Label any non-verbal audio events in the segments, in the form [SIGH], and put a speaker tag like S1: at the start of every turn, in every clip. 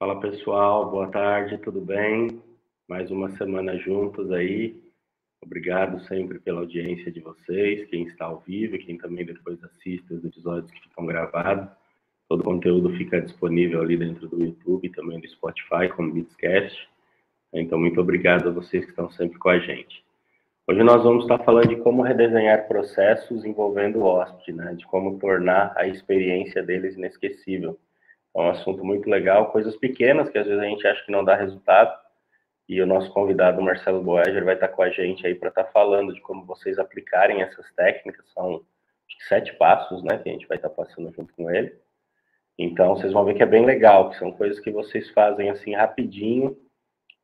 S1: Fala pessoal, boa tarde, tudo bem? Mais uma semana juntos aí. Obrigado sempre pela audiência de vocês, quem está ao vivo quem também depois assiste os episódios que ficam gravados. Todo o conteúdo fica disponível ali dentro do YouTube também do Spotify como Beatscast. Então, muito obrigado a vocês que estão sempre com a gente. Hoje nós vamos estar falando de como redesenhar processos envolvendo o hóspede, né? De como tornar a experiência deles inesquecível. É um assunto muito legal, coisas pequenas que às vezes a gente acha que não dá resultado. E o nosso convidado, Marcelo Boeger, vai estar com a gente aí para estar tá falando de como vocês aplicarem essas técnicas. São sete passos, né, que a gente vai estar passando junto com ele. Então, vocês vão ver que é bem legal, que são coisas que vocês fazem assim rapidinho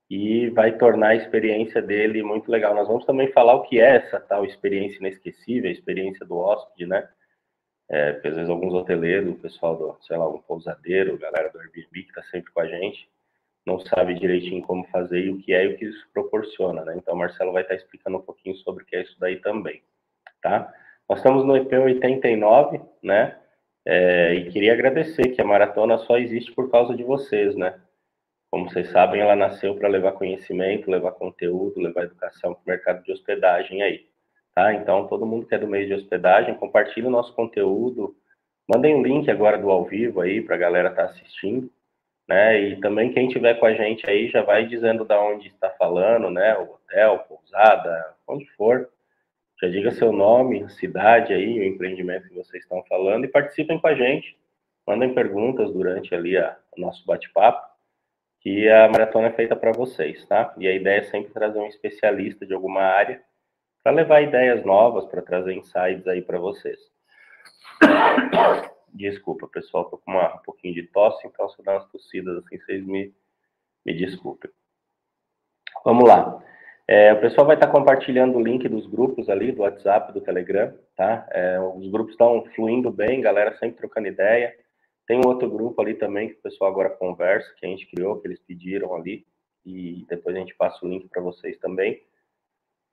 S1: e vai tornar a experiência dele muito legal. Nós vamos também falar o que é essa tal experiência inesquecível, a experiência do hóspede, né? É, porque às vezes alguns hoteleiros, o pessoal do, sei lá, algum pousadeiro, galera do Airbnb que está sempre com a gente, não sabe direitinho como fazer e o que é e o que isso proporciona, né? Então o Marcelo vai estar tá explicando um pouquinho sobre o que é isso daí também, tá? Nós estamos no EP 89, né? É, e queria agradecer que a maratona só existe por causa de vocês, né? Como vocês sabem, ela nasceu para levar conhecimento, levar conteúdo, levar educação para o mercado de hospedagem aí. Tá? Então, todo mundo que é do meio de hospedagem, compartilhe o nosso conteúdo. Mandem um link agora do ao vivo aí para a galera estar tá assistindo. Né? E também quem tiver com a gente aí já vai dizendo da onde está falando, né? O hotel, pousada, onde for. Já diga seu nome, cidade aí, o empreendimento que vocês estão falando e participem com a gente. Mandem perguntas durante ali a, o nosso bate-papo, que a maratona é feita para vocês, tá? E a ideia é sempre trazer um especialista de alguma área para levar ideias novas, para trazer insights aí para vocês. [COUGHS] Desculpa, pessoal, tô com uma, um pouquinho de tosse, então se eu dar umas tossidas assim, vocês me, me desculpem. Vamos lá. É, o pessoal vai estar tá compartilhando o link dos grupos ali, do WhatsApp, do Telegram, tá? É, os grupos estão fluindo bem, galera sempre trocando ideia. Tem um outro grupo ali também que o pessoal agora conversa, que a gente criou, que eles pediram ali, e depois a gente passa o link para vocês também.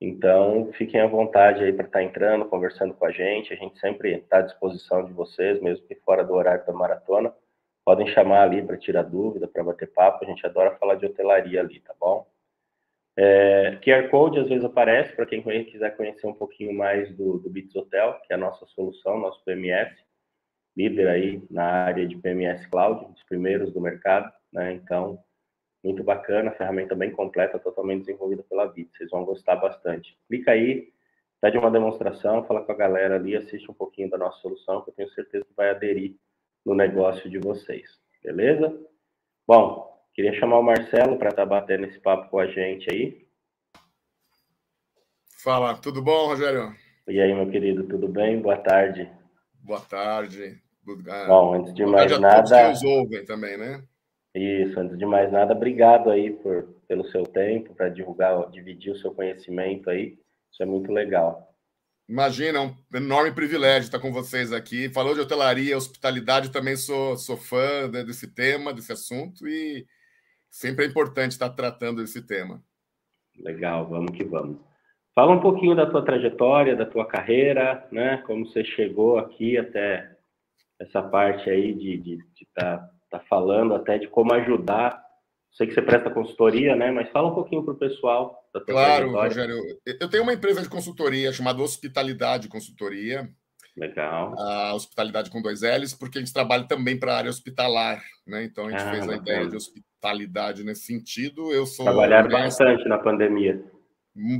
S1: Então, fiquem à vontade aí para estar tá entrando, conversando com a gente. A gente sempre está à disposição de vocês, mesmo que fora do horário da maratona. Podem chamar ali para tirar dúvida, para bater papo. A gente adora falar de hotelaria ali, tá bom? É, QR Code às vezes aparece para quem quiser conhecer um pouquinho mais do, do Bits Hotel, que é a nossa solução, nosso PMS, líder aí na área de PMS Cloud, dos primeiros do mercado, né? Então, muito bacana, ferramenta bem completa, totalmente desenvolvida pela Bit. Vocês vão gostar bastante. Clica aí, pede uma demonstração, fala com a galera ali, assiste um pouquinho da nossa solução, que eu tenho certeza que vai aderir no negócio de vocês. Beleza? Bom, queria chamar o Marcelo para estar tá batendo esse papo com a gente aí.
S2: Fala, tudo bom, Rogério?
S1: E aí, meu querido, tudo bem? Boa tarde.
S2: Boa tarde.
S1: Bom, antes de mais nada.
S2: Que nos ouvem também, né?
S1: Isso, antes de mais nada, obrigado aí por, pelo seu tempo, para divulgar, dividir o seu conhecimento aí. Isso é muito legal.
S2: Imagina, é um enorme privilégio estar com vocês aqui. Falou de hotelaria, hospitalidade, também sou, sou fã desse tema, desse assunto, e sempre é importante estar tratando desse tema.
S1: Legal, vamos que vamos. Fala um pouquinho da tua trajetória, da tua carreira, né? Como você chegou aqui até essa parte aí de estar tá está falando até de como ajudar. Sei que você presta consultoria, né? Mas fala um pouquinho para o pessoal.
S2: Da tua claro, Rogério. Eu tenho uma empresa de consultoria chamada Hospitalidade Consultoria.
S1: Legal.
S2: A hospitalidade com dois L's, porque a gente trabalha também para a área hospitalar, né? Então a gente ah, fez a ideia de hospitalidade nesse sentido. Eu sou
S1: trabalhar bastante na pandemia.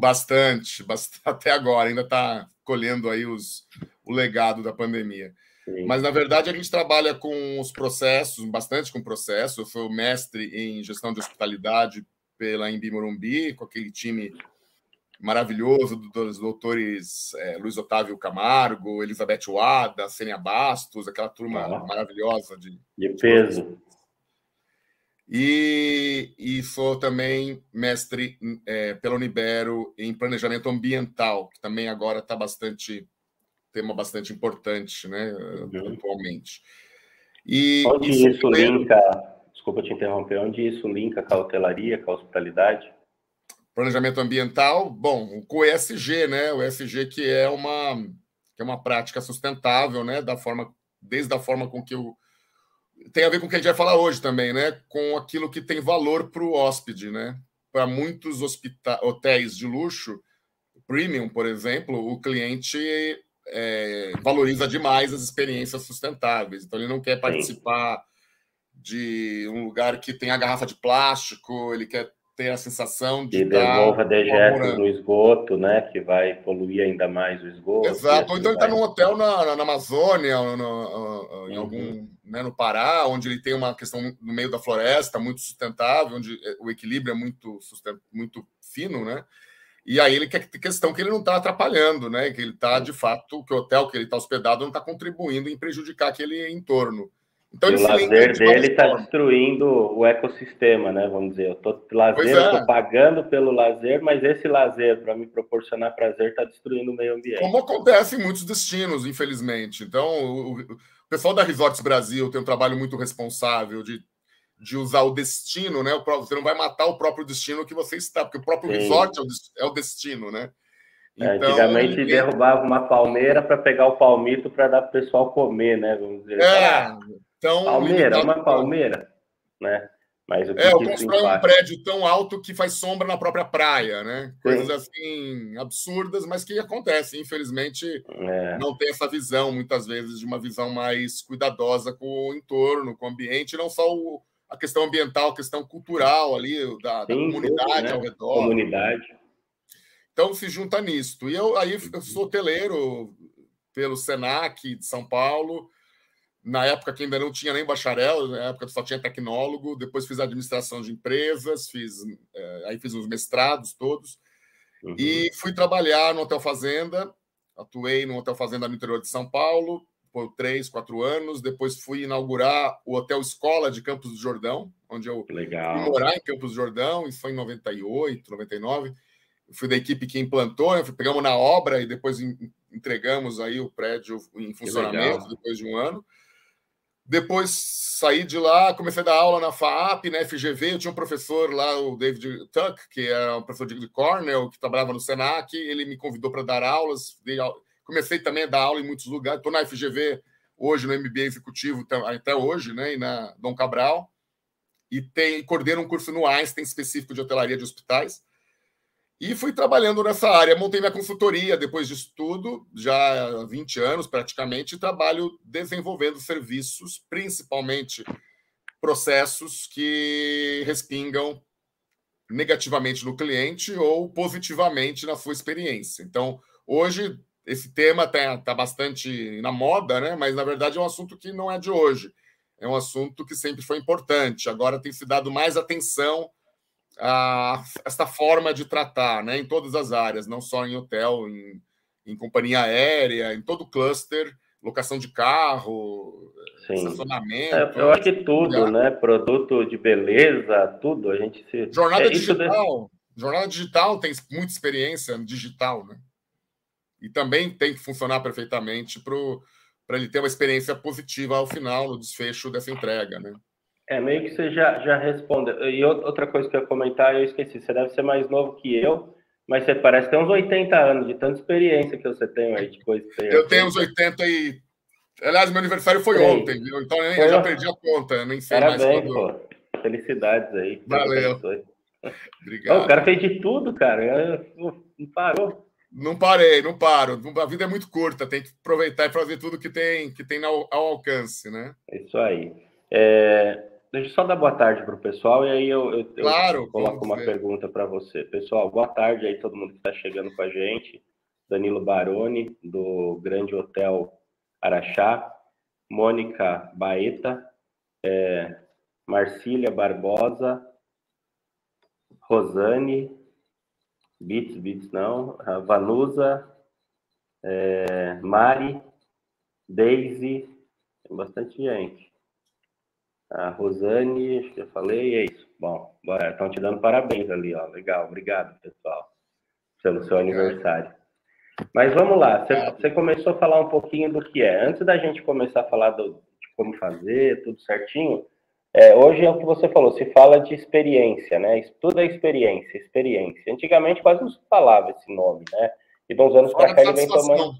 S2: Bastante, [LAUGHS] bastante até agora ainda está colhendo aí os, o legado da pandemia. Sim. Mas, na verdade, a gente trabalha com os processos, bastante com processo. Eu sou mestre em gestão de hospitalidade pela Embi Morumbi, com aquele time maravilhoso dos doutores é, Luiz Otávio Camargo, Elizabeth Wada, Sênia Bastos, aquela turma ah, maravilhosa de,
S1: de peso.
S2: E, e sou também mestre é, pela Unibero em planejamento ambiental, que também agora está bastante tema bastante importante, né, uhum. atualmente.
S1: E onde isso, isso linka? Desculpa te interromper. Onde isso linka com a hotelaria, com a hospitalidade?
S2: Planejamento ambiental, bom, com o ESG, né? O ESG que é uma que é uma prática sustentável, né? Da forma desde a forma com que o tem a ver com o que a gente vai falar hoje também, né? Com aquilo que tem valor para o hóspede, né? Para muitos hotéis de luxo, premium, por exemplo, o cliente é, valoriza demais as experiências sustentáveis. Então, ele não quer participar Sim. de um lugar que tem a garrafa de plástico, ele quer ter a sensação de.
S1: Que devolva dejetos no esgoto, né? Que vai poluir ainda mais o esgoto.
S2: Exato. Ou então ele está num hotel na, na Amazônia, no, no, em uhum. algum. Né, no Pará, onde ele tem uma questão no meio da floresta muito sustentável, onde é, o equilíbrio é muito, muito fino, né? E aí ele quer questão que ele não está atrapalhando, né? Que ele está, de fato, que o hotel que ele está hospedado não está contribuindo em prejudicar aquele entorno.
S1: Então, o lazer dele está destruindo o ecossistema, né? Vamos dizer, eu tô lazer, é. tô pagando pelo lazer, mas esse lazer para me proporcionar prazer está destruindo o meio ambiente.
S2: Como acontece em muitos destinos, infelizmente. Então, o, o pessoal da Resorts Brasil tem um trabalho muito responsável de, de usar o destino, né? Você não vai matar o próprio destino que você está, porque o próprio Sim. resort é o, é destino, né?
S1: É, então, antigamente ele... derrubava uma palmeira para pegar o palmito para dar para o pessoal comer, né? Vamos dizer.
S2: É, ah, então,
S1: palmeira, uma palmeira, né? Mas
S2: o que é, eu constrói um prédio tão alto que faz sombra na própria praia, né? Coisas assim absurdas, mas que acontecem. Infelizmente, é. não tem essa visão, muitas vezes, de uma visão mais cuidadosa com o entorno, com o ambiente, não só o, a questão ambiental, a questão cultural ali, da, da comunidade
S1: né?
S2: ao redor.
S1: Comunidade.
S2: Então se junta nisto. E eu aí eu sou hoteleiro pelo Senac de São Paulo na época que ainda não tinha nem bacharel, na época só tinha tecnólogo, depois fiz administração de empresas, fiz é, aí fiz os mestrados todos, uhum. e fui trabalhar no Hotel Fazenda, atuei no Hotel Fazenda no interior de São Paulo por três, quatro anos, depois fui inaugurar o Hotel Escola de Campos do Jordão, onde eu
S1: Legal.
S2: fui morar em Campos do Jordão, isso foi em 98, 99, fui da equipe que implantou, né? pegamos na obra e depois entregamos aí o prédio em funcionamento depois de um ano. Depois saí de lá, comecei a dar aula na FAAP, na FGV. Eu tinha um professor lá, o David Tuck, que é um professor de Cornell, que trabalhava no Senac. Ele me convidou para dar aulas. Comecei também a dar aula em muitos lugares. Estou na FGV hoje, no MBA Executivo, até hoje, né? E na Dom Cabral. E tem, coordeno um curso no Einstein específico de hotelaria de hospitais. E fui trabalhando nessa área, montei minha consultoria depois disso tudo, já há 20 anos praticamente, e trabalho desenvolvendo serviços, principalmente processos que respingam negativamente no cliente ou positivamente na sua experiência. Então, hoje, esse tema está tá bastante na moda, né? mas na verdade é um assunto que não é de hoje. É um assunto que sempre foi importante. Agora tem se dado mais atenção a, esta forma de tratar né, em todas as áreas, não só em hotel, em, em companhia aérea, em todo o cluster, locação de carro, Sim. estacionamento.
S1: É, eu acho que tudo, né? Produto de beleza, tudo. A gente se.
S2: Jornada é, digital. Jornada digital tem muita experiência digital, né? E também tem que funcionar perfeitamente para ele ter uma experiência positiva ao final, no desfecho dessa entrega, né?
S1: É, meio que você já, já respondeu. E outra coisa que eu ia comentar, eu esqueci. Você deve ser mais novo que eu, mas você parece ter uns 80 anos, de tanta experiência que você tem aí de coisa.
S2: Eu tenho uns 80 e. Aliás, meu aniversário foi Sim. ontem, viu? Então eu, eu já perdi a conta, nem sei
S1: Parabéns, mais quando. Pô. Felicidades aí.
S2: Valeu. [LAUGHS] Obrigado.
S1: O cara fez de tudo, cara. Não parou.
S2: Não parei, não paro. A vida é muito curta, tem que aproveitar e fazer tudo que tem, que tem ao, ao alcance, né?
S1: É isso aí. É, Deixa eu só dar boa tarde para o pessoal e aí eu, eu,
S2: claro,
S1: eu coloco uma ver. pergunta para você. Pessoal, boa tarde aí todo mundo que está chegando com a gente. Danilo Baroni, do Grande Hotel Araxá. Mônica Baeta, é, Marcília Barbosa, Rosane, Bits, Bits não, Vanusa, é, Mari, Daisy, tem bastante gente. A Rosane, acho que eu falei, é isso. Bom, estão te dando parabéns ali, ó. Legal, obrigado, pessoal, pelo seu aniversário. Mas vamos lá, você, você, começou a falar um pouquinho do que é. Antes da gente começar a falar do, de como fazer, tudo certinho, é, hoje é o que você falou, se fala de experiência, né? Tudo é experiência, experiência. Antigamente quase não se falava esse nome, né? E de uns anos para cá ele vem tomando.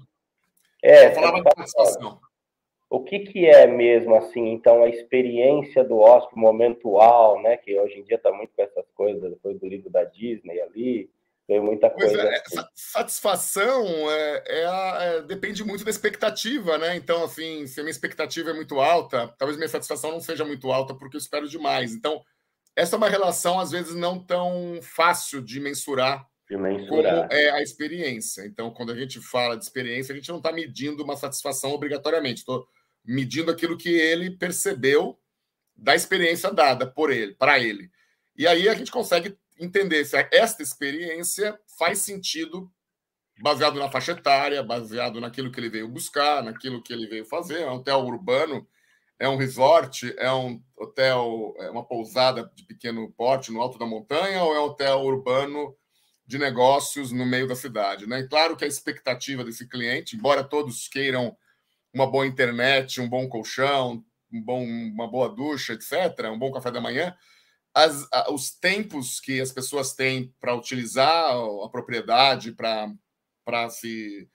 S1: É, falava de satisfação. O que, que é mesmo, assim, então, a experiência do hóspede, momentual, né? Que hoje em dia está muito com essas coisas, depois do livro da Disney ali, tem muita coisa. É,
S2: assim. Satisfação é, é, a, é, depende muito da expectativa, né? Então, assim, se a minha expectativa é muito alta, talvez minha satisfação não seja muito alta porque eu espero demais. Então, essa é uma relação, às vezes, não tão fácil de mensurar,
S1: de mensurar.
S2: como é a experiência. Então, quando a gente fala de experiência, a gente não está medindo uma satisfação obrigatoriamente. Estou medindo aquilo que ele percebeu da experiência dada por ele, para ele. E aí a gente consegue entender se esta experiência faz sentido baseado na faixa etária, baseado naquilo que ele veio buscar, naquilo que ele veio fazer. É um hotel urbano, é um resort, é um hotel, é uma pousada de pequeno porte no alto da montanha ou é um hotel urbano de negócios no meio da cidade, né? E claro que a expectativa desse cliente, embora todos queiram uma boa internet, um bom colchão, um bom, uma boa ducha, etc., um bom café da manhã, as, a, os tempos que as pessoas têm para utilizar a propriedade, para se,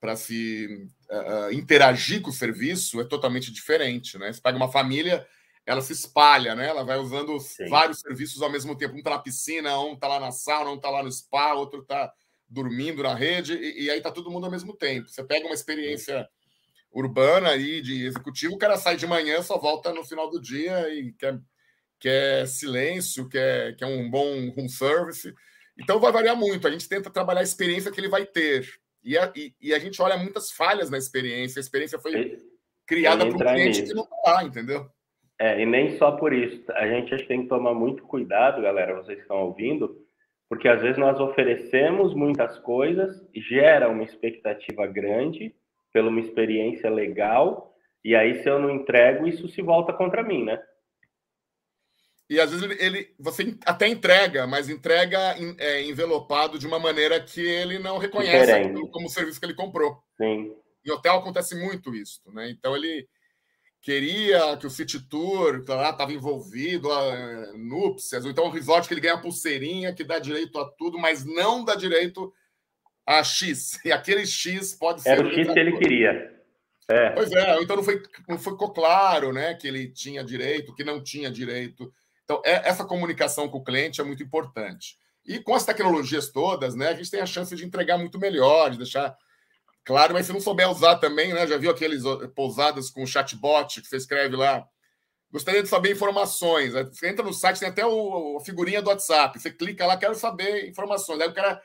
S2: pra se uh, interagir com o serviço é totalmente diferente. Né? Você pega uma família, ela se espalha, né? ela vai usando Sim. vários serviços ao mesmo tempo. Um está na piscina, um está lá na sauna, um está lá no spa, outro está dormindo na rede, e, e aí está todo mundo ao mesmo tempo. Você pega uma experiência urbana aí de executivo, o cara sai de manhã, só volta no final do dia e quer, quer silêncio, quer, quer um bom room service. Então vai variar muito. A gente tenta trabalhar a experiência que ele vai ter. E a, e, e a gente olha muitas falhas na experiência. A experiência foi criada para um cliente nisso. que não está lá, entendeu?
S1: É, e nem só por isso. A gente tem que tomar muito cuidado, galera, vocês estão ouvindo, porque às vezes nós oferecemos muitas coisas, gera uma expectativa grande, pela uma experiência legal, e aí se eu não entrego, isso se volta contra mim, né?
S2: E às vezes ele, ele você até entrega, mas entrega em, é, envelopado de uma maneira que ele não reconhece aquilo como serviço que ele comprou.
S1: Sim.
S2: Em hotel acontece muito isso, né? Então ele queria que o City Tour estava envolvido, a, núpcias, ou então um resort que ele ganha pulseirinha que dá direito a tudo, mas não dá direito a X. [LAUGHS] E aquele X pode ser.
S1: Era o X que ele queria.
S2: É. Pois é, então não foi, não ficou claro né, que ele tinha direito, que não tinha direito. Então, é, essa comunicação com o cliente é muito importante. E com as tecnologias todas, né, a gente tem a chance de entregar muito melhor, de deixar claro, mas se não souber usar também, né? Já viu aqueles pousadas com chatbot que você escreve lá? Gostaria de saber informações. Você entra no site, tem até o, a figurinha do WhatsApp. Você clica lá, quero saber informações. Aí o cara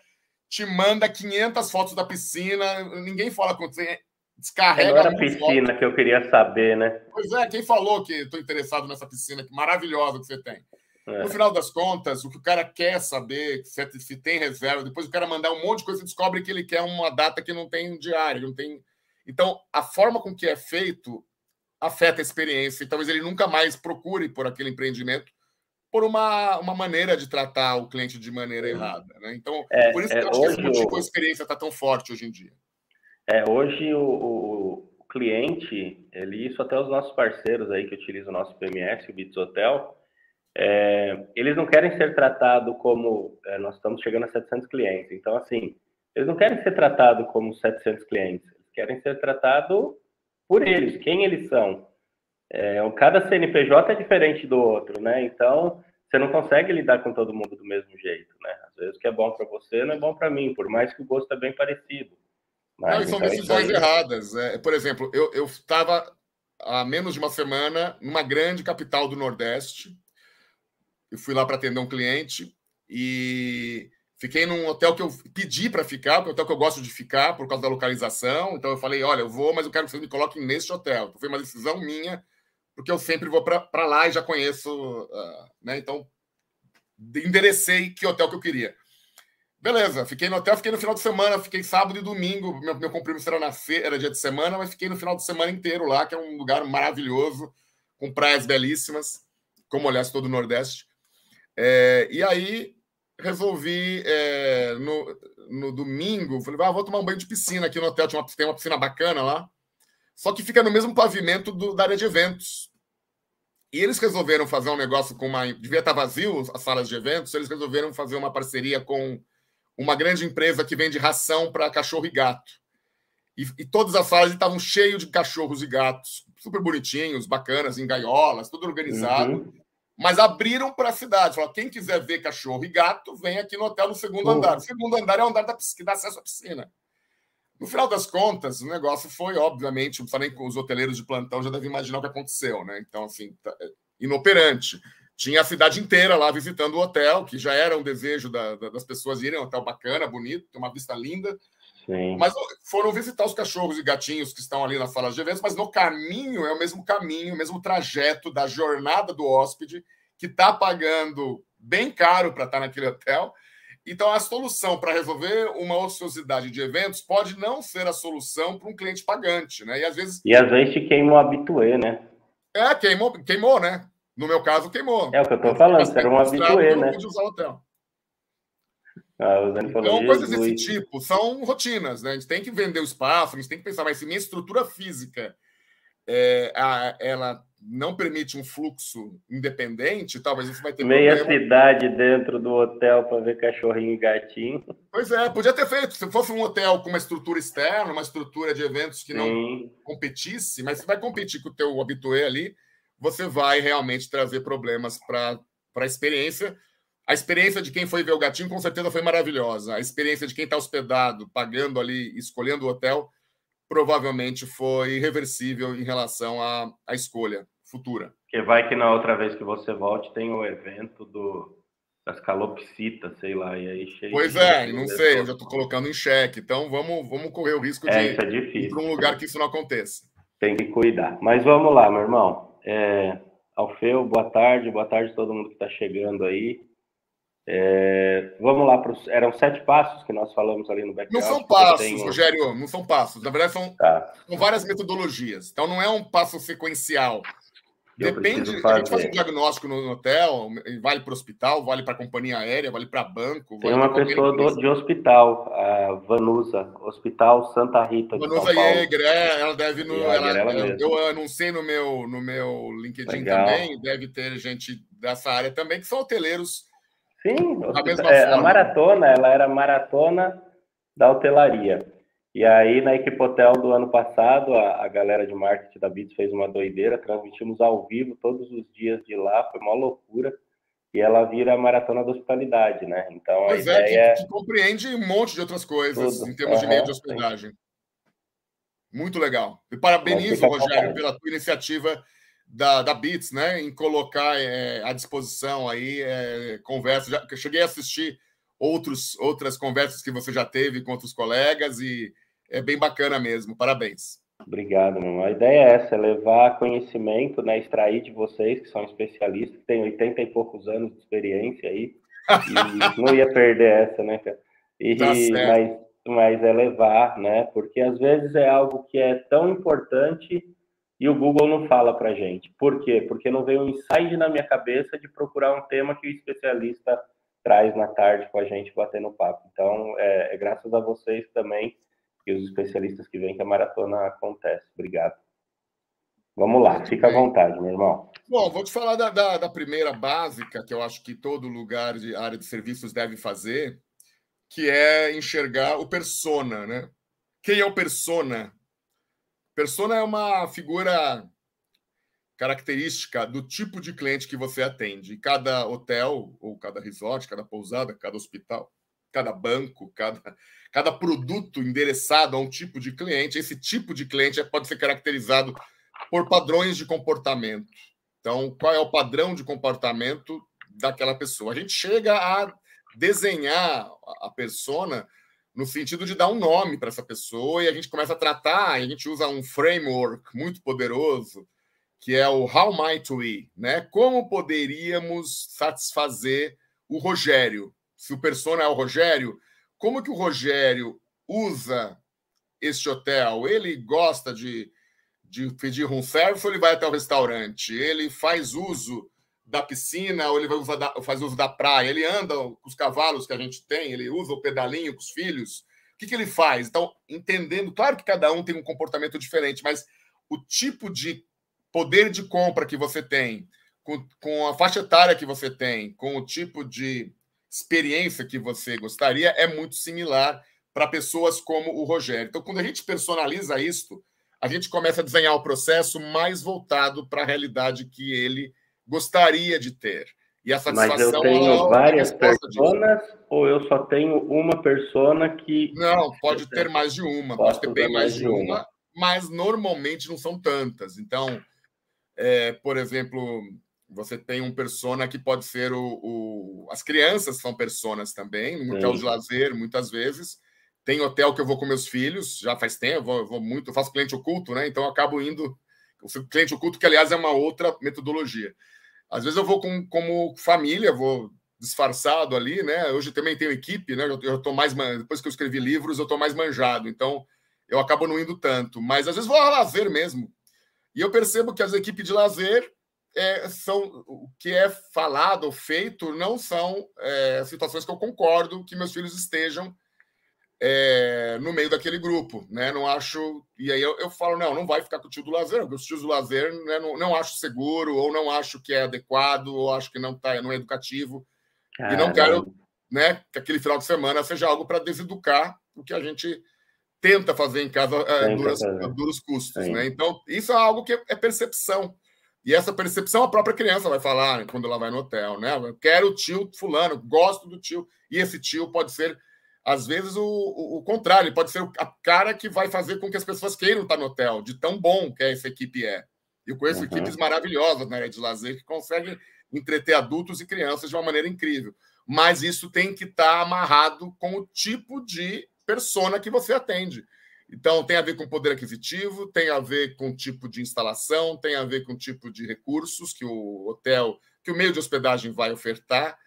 S2: te manda 500 fotos da piscina, ninguém fala com você, descarrega. Não
S1: era a piscina que eu queria saber, né?
S2: Pois é, quem falou que estou interessado nessa piscina que maravilhosa que você tem? É. No final das contas, o que o cara quer saber, se, tem reserva, depois o cara mandar um monte de coisa e descobre que ele quer uma data que não tem diário, não tem. Então, a forma com que é feito afeta a experiência e talvez ele nunca mais procure por aquele empreendimento por uma, uma maneira de tratar o cliente de maneira errada. Né? Então, é, por isso que é, eu acho que esse motivo, a experiência está tão forte hoje em dia.
S1: É, hoje o, o, cliente, ele, isso até os nossos parceiros aí que utilizam o nosso PMS, o Bits Hotel, é, eles não querem ser tratados como, é, nós estamos chegando a 700 clientes, então assim, eles não querem ser tratados como 700 clientes, eles querem ser tratados por eles, quem eles são. É, cada CNPJ é diferente do outro, né? Então, você não consegue lidar com todo mundo do mesmo jeito, né? Às vezes o que é bom para você não é bom para mim, por mais que o gosto é bem parecido.
S2: Mas, não, e são então, decisões erradas. É, por exemplo, eu estava há menos de uma semana numa grande capital do Nordeste. Eu fui lá para atender um cliente e Fiquei num hotel que eu pedi para ficar, porque é um hotel que eu gosto de ficar por causa da localização. Então eu falei: olha, eu vou, mas eu quero que vocês me coloquem neste hotel. Então, foi uma decisão minha, porque eu sempre vou para lá e já conheço. Uh, né? Então, enderecei que hotel que eu queria. Beleza, fiquei no hotel, fiquei no final de semana, fiquei sábado e domingo. Meu, meu compromisso era, na fe... era dia de semana, mas fiquei no final de semana inteiro lá, que é um lugar maravilhoso, com praias belíssimas, como aliás todo o Nordeste. É, e aí resolvi é, no, no domingo, falei, ah, vou tomar um banho de piscina aqui no hotel, tinha uma, tem uma piscina bacana lá, só que fica no mesmo pavimento do, da área de eventos. E eles resolveram fazer um negócio com uma. Devia estar vazio as salas de eventos, eles resolveram fazer uma parceria com uma grande empresa que vende ração para cachorro e gato. E, e, todas as salas estavam cheias de cachorros e gatos, super bonitinhos, bacanas, em gaiolas, tudo organizado. Uhum mas abriram para a cidade. Falaram, quem quiser ver cachorro e gato, vem aqui no hotel no segundo andar. O segundo andar é o andar da piscina, que dá acesso à piscina. No final das contas, o negócio foi, obviamente, não nem com os hoteleiros de plantão já devem imaginar o que aconteceu, né? Então, assim, tá, é, inoperante. Tinha a cidade inteira lá visitando o hotel, que já era um desejo da, da, das pessoas irem, um hotel bacana, bonito, tem uma vista linda. Sim. Mas foram visitar os cachorros e gatinhos que estão ali nas salas de eventos, mas no caminho é o mesmo caminho, o mesmo trajeto da jornada do hóspede, que está pagando bem caro para estar tá naquele hotel. Então, a solução para resolver uma ociosidade de eventos pode não ser a solução para um cliente pagante, né?
S1: E às vezes. E às vezes te queimou habituê, né?
S2: É, queimou, queimou, né? No meu caso, queimou.
S1: É o que eu estou falando, era um habituê, né? De usar o hotel.
S2: Ah, então, coisas desse tipo são rotinas, né? A gente tem que vender o espaço, a gente tem que pensar, mas se minha estrutura física é, a, ela não permite um fluxo independente, talvez você vai ter
S1: meia problema. cidade dentro do hotel para ver cachorrinho e gatinho.
S2: Pois é, podia ter feito. Se fosse um hotel com uma estrutura externa, uma estrutura de eventos que Sim. não competisse, mas você vai competir com o teu habitué ali, você vai realmente trazer problemas para a experiência a experiência de quem foi ver o gatinho com certeza foi maravilhosa. A experiência de quem está hospedado, pagando ali, escolhendo o hotel, provavelmente foi irreversível em relação à, à escolha futura.
S1: Que vai que na outra vez que você volte tem o evento do das calopsitas, sei lá, e aí
S2: chega. Pois é, não sei, eu já estou colocando em xeque. Então vamos, vamos correr o risco
S1: é, de é ir
S2: para um lugar que isso não aconteça.
S1: Tem que cuidar. Mas vamos lá, meu irmão. É, Alfeu, boa tarde, boa tarde a todo mundo que está chegando aí. É, vamos lá, pros, eram sete passos que nós falamos ali no
S2: background. Não são passos, tenho... Rogério, não são passos. Na verdade, são, tá. são, várias metodologias. Então, não é um passo sequencial. Depende, a gente faz um diagnóstico no hotel, vale para o hospital, vale para a companhia aérea, vale para banco.
S1: Tem uma pessoa do, de hospital, a Vanusa, Hospital Santa Rita.
S2: Vanusa Jäger, é, ela deve no. Ela, ela eu, eu anunciei no meu, no meu LinkedIn Legal. também, deve ter gente dessa área também, que são hoteleiros
S1: Sim, é, a maratona, ela era maratona da hotelaria. E aí, na Equipe Hotel do ano passado, a, a galera de marketing da Bits fez uma doideira, transmitimos ao vivo todos os dias de lá, foi uma loucura. E ela vira a maratona da hospitalidade, né? Então,
S2: pois a é, ideia... que, que, compreende um monte de outras coisas Tudo. em termos uhum, de meio de hospedagem. Sim. Muito legal. E parabenizo, Rogério, pela tua iniciativa da, da Beats, né, em colocar é, à disposição aí é, conversas. Já, cheguei a assistir outros, outras conversas que você já teve com outros colegas e é bem bacana mesmo. Parabéns.
S1: Obrigado, meu irmão. A ideia é essa, é levar conhecimento, né, extrair de vocês, que são especialistas, que têm 80 e poucos anos de experiência aí, e [LAUGHS] não ia perder essa, né, cara? E, tá mas, mas é levar, né, porque às vezes é algo que é tão importante e o Google não fala para gente. Por quê? Porque não veio um insight na minha cabeça de procurar um tema que o especialista traz na tarde com a gente batendo papo. Então, é, é graças a vocês também e os especialistas que vêm que a maratona acontece. Obrigado. Vamos lá, fica à vontade, meu irmão.
S2: Bom, vou te falar da, da, da, primeira básica, que eu acho que todo lugar de área de serviços deve fazer, que é enxergar o persona, né? Quem é o persona Persona é uma figura característica do tipo de cliente que você atende. cada hotel, ou cada resort, cada pousada, cada hospital, cada banco, cada, cada produto endereçado a um tipo de cliente, esse tipo de cliente pode ser caracterizado por padrões de comportamento. Então, qual é o padrão de comportamento daquela pessoa? A gente chega a desenhar a persona no sentido de dar um nome para essa pessoa e a gente começa a tratar, a gente usa um framework muito poderoso, que é o How Might We, né? Como poderíamos satisfazer o Rogério? Se o persona é o Rogério, como que o Rogério usa este hotel? Ele gosta de, de pedir room service ou ele vai até o restaurante? Ele faz uso da piscina ou ele vai usar da, faz uso da praia? Ele anda com os cavalos que a gente tem? Ele usa o pedalinho com os filhos? O que, que ele faz? Então, entendendo, claro que cada um tem um comportamento diferente, mas o tipo de poder de compra que você tem, com, com a faixa etária que você tem, com o tipo de experiência que você gostaria, é muito similar para pessoas como o Rogério. Então, quando a gente personaliza isto, a gente começa a desenhar o processo mais voltado para a realidade que ele gostaria de ter.
S1: E a satisfação. Mas eu tenho várias pessoas ou eu só tenho uma persona que.
S2: Não, pode ter mais de uma, pode ter bem mais de uma, uma, mas normalmente não são tantas. Então, é, por exemplo, você tem um persona que pode ser o, o... as crianças são personas também, no hotel de lazer, muitas vezes. Tem hotel que eu vou com meus filhos, já faz tempo, eu vou, eu vou muito, eu faço cliente oculto, né? Então eu acabo indo. O cliente oculto, que aliás é uma outra metodologia. Às vezes eu vou com, como família, vou disfarçado ali, né? Hoje também tenho equipe, né? Eu, eu tô mais depois que eu escrevi livros, eu tô mais manjado, então eu acabo não indo tanto. Mas às vezes vou a lazer mesmo. E eu percebo que as equipes de lazer é, são o que é falado ou feito não são é, situações que eu concordo que meus filhos estejam é, no meio daquele grupo, né? Não acho. E aí eu, eu falo, não, não vai ficar com o tio do lazer, porque os tios do lazer né, não, não acho seguro, ou não acho que é adequado, ou acho que não, tá, não é educativo. Caramba. E não quero né, que aquele final de semana seja algo para deseducar o que a gente tenta fazer em casa é, duras, duros custos. Né? Então, isso é algo que é percepção. E essa percepção a própria criança vai falar quando ela vai no hotel, né? Eu quero o tio fulano, gosto do tio. E esse tio pode ser às vezes o, o, o, contrário, ele pode ser a cara que vai fazer com que as pessoas queiram estar no hotel, de tão bom que essa equipe é. Eu conheço uhum. equipes maravilhosas na área de lazer que conseguem entreter adultos e crianças de uma maneira incrível. Mas isso tem que estar amarrado com o tipo de persona que você atende. Então, tem a ver com poder aquisitivo, tem a ver com tipo de instalação, tem a ver com tipo de recursos que o hotel, que o meio de hospedagem vai ofertar,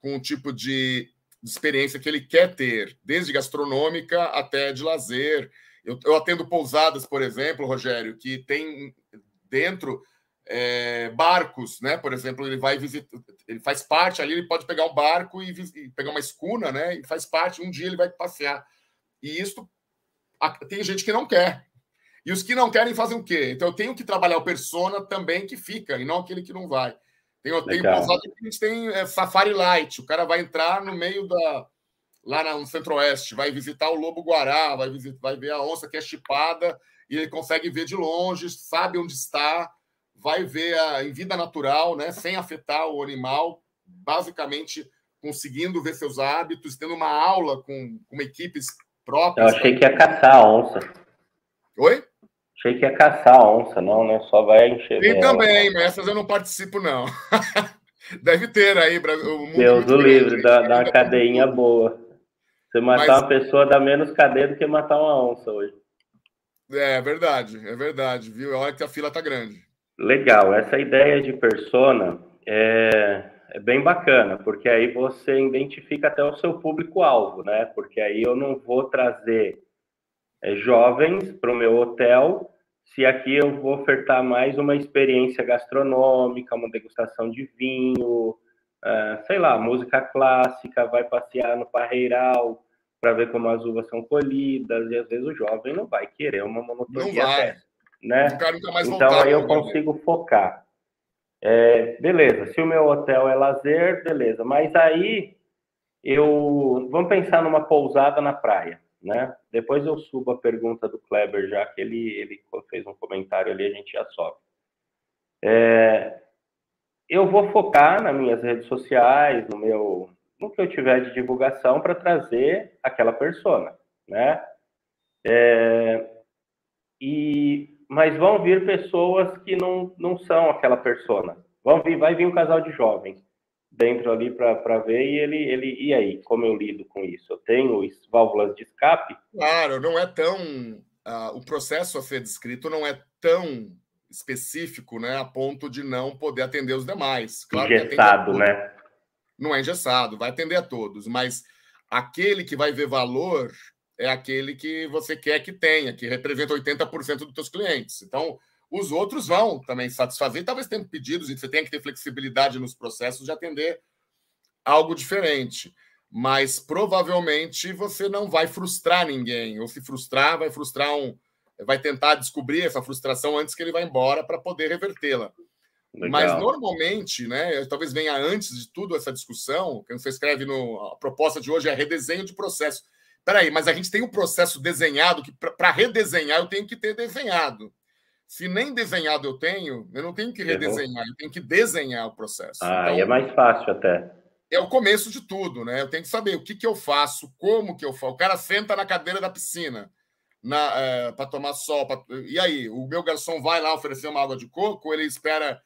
S2: com o tipo de experiência que ele quer ter, desde gastronômica até de lazer. Eu, eu atendo pousadas, por exemplo, Rogério, que tem dentro é, barcos, né? Por exemplo, ele vai visitar, ele faz parte ali, ele pode pegar um barco e, e, pegar uma escuna, né? E faz parte, um dia ele vai passear. E isso tem gente que não quer. E os que não querem fazem o quê? Então eu tenho que trabalhar o persona também que fica, e não aquele que não vai. Tem, tem pousada que a gente tem é, Safari Light. O cara vai entrar no meio da. lá no Centro-Oeste, vai visitar o Lobo Guará, vai, visitar, vai ver a onça que é chipada, e ele consegue ver de longe, sabe onde está, vai ver a, em vida natural, né, sem afetar o animal, basicamente conseguindo ver seus hábitos, tendo uma aula com, com equipes próprias.
S1: Eu achei que ia caçar a onça.
S2: Oi?
S1: Achei que ia caçar a onça, não, né? Só vai encher.
S2: Tem também, mas essas eu não participo, não. [LAUGHS] Deve ter aí.
S1: O Deus do livre, dá, dá uma cadeinha boa. Você matar mas... uma pessoa dá menos cadeia do que matar uma onça hoje.
S2: É, é verdade, é verdade, viu? Olha que a fila tá grande.
S1: Legal, essa ideia de persona é, é bem bacana, porque aí você identifica até o seu público-alvo, né? Porque aí eu não vou trazer é, jovens para o meu hotel se aqui eu vou ofertar mais uma experiência gastronômica, uma degustação de vinho, uh, sei lá, música clássica, vai passear no parreiral para ver como as uvas são colhidas, e às vezes o jovem não vai querer uma monotonia dessa, né? então aí eu né? consigo focar. É, beleza, se o meu hotel é lazer, beleza, mas aí eu vamos pensar numa pousada na praia né? Depois eu subo a pergunta do Kleber, já que ele, ele fez um comentário ali, a gente já sobe. É, eu vou focar nas minhas redes sociais, no meu, no que eu tiver de divulgação para trazer aquela persona, né? É, e, mas vão vir pessoas que não, não são aquela persona. Vão vir, vai vir um casal de jovens. dentro ali para ver e ele, ele. E aí, como eu lido com isso? Eu tenho válvulas de escape?
S2: Claro, não é tão. Uh, o processo a ser descrito não é tão específico, né, a ponto de não poder atender os demais.
S1: Claro engessado, né?
S2: Não é engessado, vai atender a todos, mas aquele que vai ver valor é aquele que você quer que tenha, que representa 80% dos seus clientes. Então, os outros vão também satisfazer, talvez tenham pedidos e você tenha que ter flexibilidade nos processos de atender algo diferente. Mas provavelmente você não vai frustrar ninguém, ou se frustrar, vai frustrar um. Vai tentar descobrir essa frustração antes que ele vá embora para poder revertê-la. Mas normalmente, né, talvez venha antes de tudo essa discussão, que você escreve no. A proposta de hoje é redesenho de processo. Peraí, mas a gente tem um processo desenhado que, para redesenhar, eu tenho que ter desenhado. Se nem desenhado eu tenho, eu não tenho que redesenhar, eu tenho que desenhar o processo.
S1: Ah, então, é mais fácil até.
S2: É o começo de tudo, né? Eu tenho que saber o que, que eu faço, como que eu faço. O cara senta na cadeira da piscina é, para tomar sol. Pra... E aí, o meu garçom vai lá oferecer uma água de coco, ele espera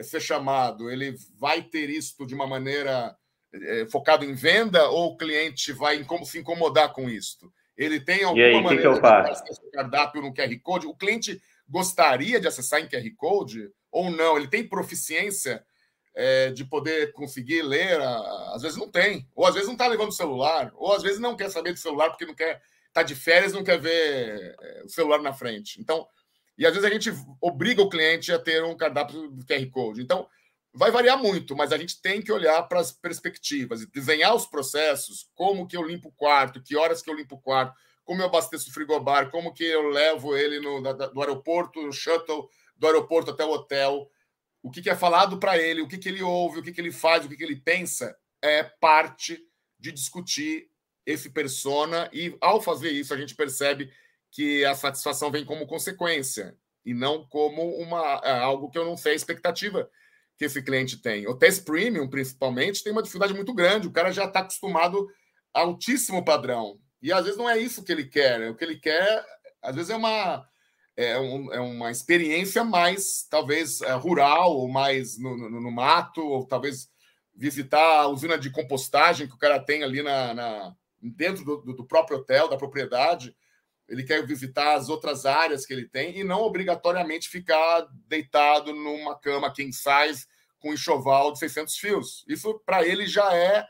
S2: ser chamado, ele vai ter isto de uma maneira é, focado em venda ou o cliente vai se incomodar com isto? Ele tem alguma
S1: aí,
S2: maneira
S1: que que de
S2: cardápio no QR Code? O cliente gostaria de acessar em QR Code ou não? Ele tem proficiência é, de poder conseguir ler? Às vezes não tem, ou às vezes não está levando o celular, ou às vezes não quer saber do celular porque não quer está de férias não quer ver é, o celular na frente. Então, e às vezes a gente obriga o cliente a ter um cardápio do QR Code. Então, vai variar muito, mas a gente tem que olhar para as perspectivas e desenhar os processos, como que eu limpo o quarto, que horas que eu limpo o quarto, como eu abasteço o frigobar, como que eu levo ele no, do aeroporto, no shuttle, do aeroporto até o hotel, o que, que é falado para ele, o que, que ele ouve, o que, que ele faz, o que, que ele pensa, é parte de discutir esse persona e ao fazer isso a gente percebe que a satisfação vem como consequência e não como uma é, algo que eu não sei a expectativa que esse cliente tem. Test premium, principalmente, tem uma dificuldade muito grande. O cara já está acostumado a altíssimo padrão. E às vezes não é isso que ele quer. O que ele quer, às vezes, é uma, é, um, é uma experiência mais, talvez, é, rural, ou mais no, no, no, mato, ou talvez visitar a usina de compostagem que o cara tem ali na, na dentro do, do próprio hotel, da propriedade ele quer visitar as outras áreas que ele tem e não obrigatoriamente ficar deitado numa cama king size com enxoval de 600 fios. Isso para ele já é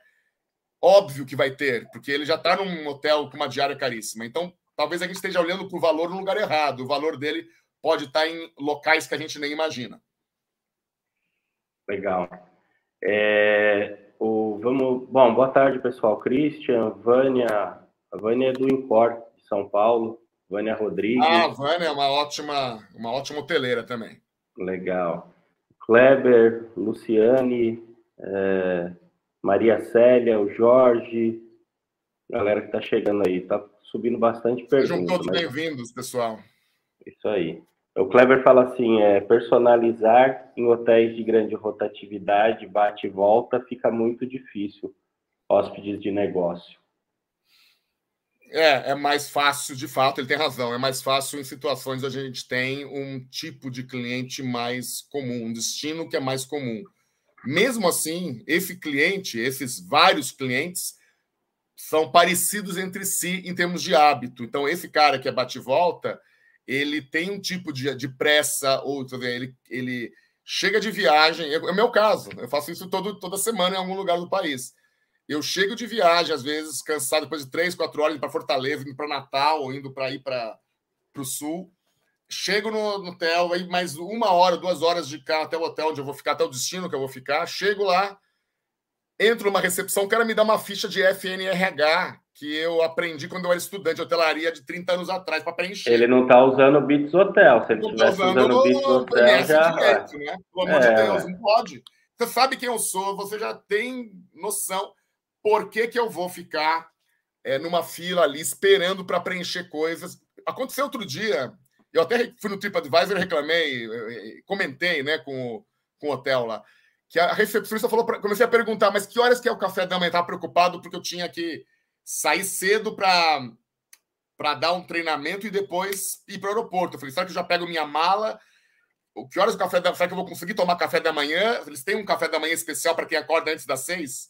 S2: óbvio que vai ter, porque ele já está num hotel com uma diária caríssima. Então, talvez a gente esteja olhando para o valor no lugar errado. O valor dele pode estar tá em locais que a gente nem imagina.
S1: Legal. É, o, vamos, bom, boa tarde, pessoal. Christian, Vânia. A Vânia é do Import são Paulo, Vânia Rodrigues.
S2: Ah, Vânia é uma ótima, uma ótima hoteleira também.
S1: Legal. Kleber, Luciane, é, Maria Célia, o Jorge, galera que está chegando aí, tá subindo bastante perguntas.
S2: Sejam todos mas... bem-vindos, pessoal.
S1: Isso aí. O Kleber fala assim, é, personalizar em hotéis de grande rotatividade, bate e volta, fica muito difícil. Hóspedes de negócio.
S2: É, é mais fácil, de fato, ele tem razão. É mais fácil em situações onde a gente tem um tipo de cliente mais comum, um destino que é mais comum. Mesmo assim, esse cliente, esses vários clientes, são parecidos entre si em termos de hábito. Então, esse cara que é bate-volta, ele tem um tipo de, de pressa, ou ele, ele chega de viagem. É, é o meu caso, eu faço isso todo, toda semana em algum lugar do país. Eu chego de viagem, às vezes, cansado, depois de três, quatro horas, indo para Fortaleza, indo para Natal, ou indo para ir para o sul. Chego no, no hotel, aí mais uma hora, duas horas de carro até o hotel onde eu vou ficar, até o destino que eu vou ficar. Chego lá, entro numa recepção, o cara me dá uma ficha de FNRH que eu aprendi quando eu era estudante de hotelaria de 30 anos atrás para preencher.
S1: Ele não está usando o Bits Hotel. Se ele estivesse tá usando o Bits Hotel, já...
S2: Direito, né? Pelo amor é, de Deus, não pode. Você sabe quem eu sou, você já tem noção por que, que eu vou ficar é, numa fila ali esperando para preencher coisas? Aconteceu outro dia, eu até fui no TripAdvisor, reclamei, comentei né, com, o, com o hotel lá, que a recepcionista falou, pra, comecei a perguntar, mas que horas que é o café da manhã? Estava preocupado porque eu tinha que sair cedo para para dar um treinamento e depois ir para o aeroporto. Eu falei, será que eu já pego minha mala que horas o café da será que eu vou conseguir tomar café da manhã? Eles têm um café da manhã especial para quem acorda antes das seis.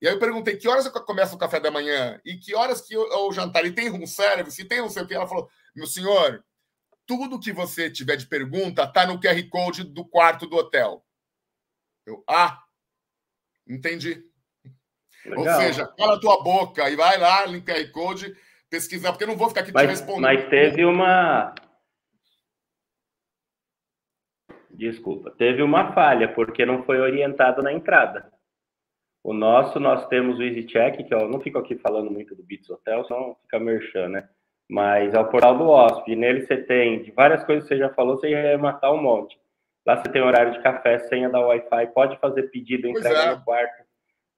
S2: E aí eu perguntei que horas começa o café da manhã e que horas que o jantar. E tem um service, se tem um sei o que. Ela falou: meu senhor, tudo que você tiver de pergunta tá no QR Code do quarto do hotel. Eu, ah, entendi. Legal. Ou seja, cala a tua boca e vai lá no QR Code pesquisar, porque eu não vou ficar aqui
S1: mas,
S2: te respondendo.
S1: Mas teve uma. Desculpa, teve uma falha, porque não foi orientado na entrada. O nosso, nós temos o EasyCheck, que eu não fico aqui falando muito do Bits Hotel, senão fica merchan, né? Mas é o portal do hóspede. Nele você tem, de várias coisas que você já falou, você ia matar um monte. Lá você tem horário de café, senha da Wi-Fi, pode fazer pedido, entrega é. no quarto.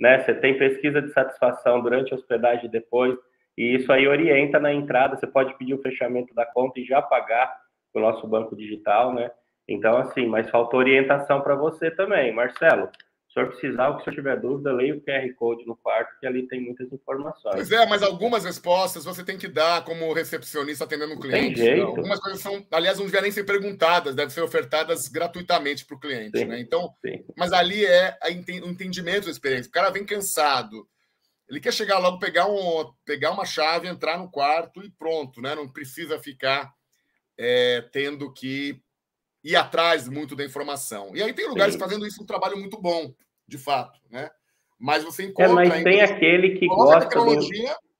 S1: Né? Você tem pesquisa de satisfação durante a hospedagem e depois. E isso aí orienta na entrada. Você pode pedir o fechamento da conta e já pagar o nosso banco digital, né? Então, assim, mas faltou orientação para você também, Marcelo. Se o senhor precisar, ou se o senhor tiver dúvida, leia o QR Code no quarto, que ali tem muitas informações.
S2: Pois é, mas algumas respostas você tem que dar como recepcionista atendendo o cliente.
S1: Tem jeito.
S2: Algumas coisas são, aliás, não devem nem ser perguntadas, devem ser ofertadas gratuitamente para o cliente. Sim, né? Então, sim. mas ali é o entendimento da experiência. O cara vem cansado. Ele quer chegar logo, pegar, um, pegar uma chave, entrar no quarto e pronto, né? Não precisa ficar é, tendo que ir atrás muito da informação. E aí tem lugares Sim. fazendo isso um trabalho muito bom, de fato, né? Mas você encontra. É,
S1: mas tem aquele que gosta. Tecnologia... Do...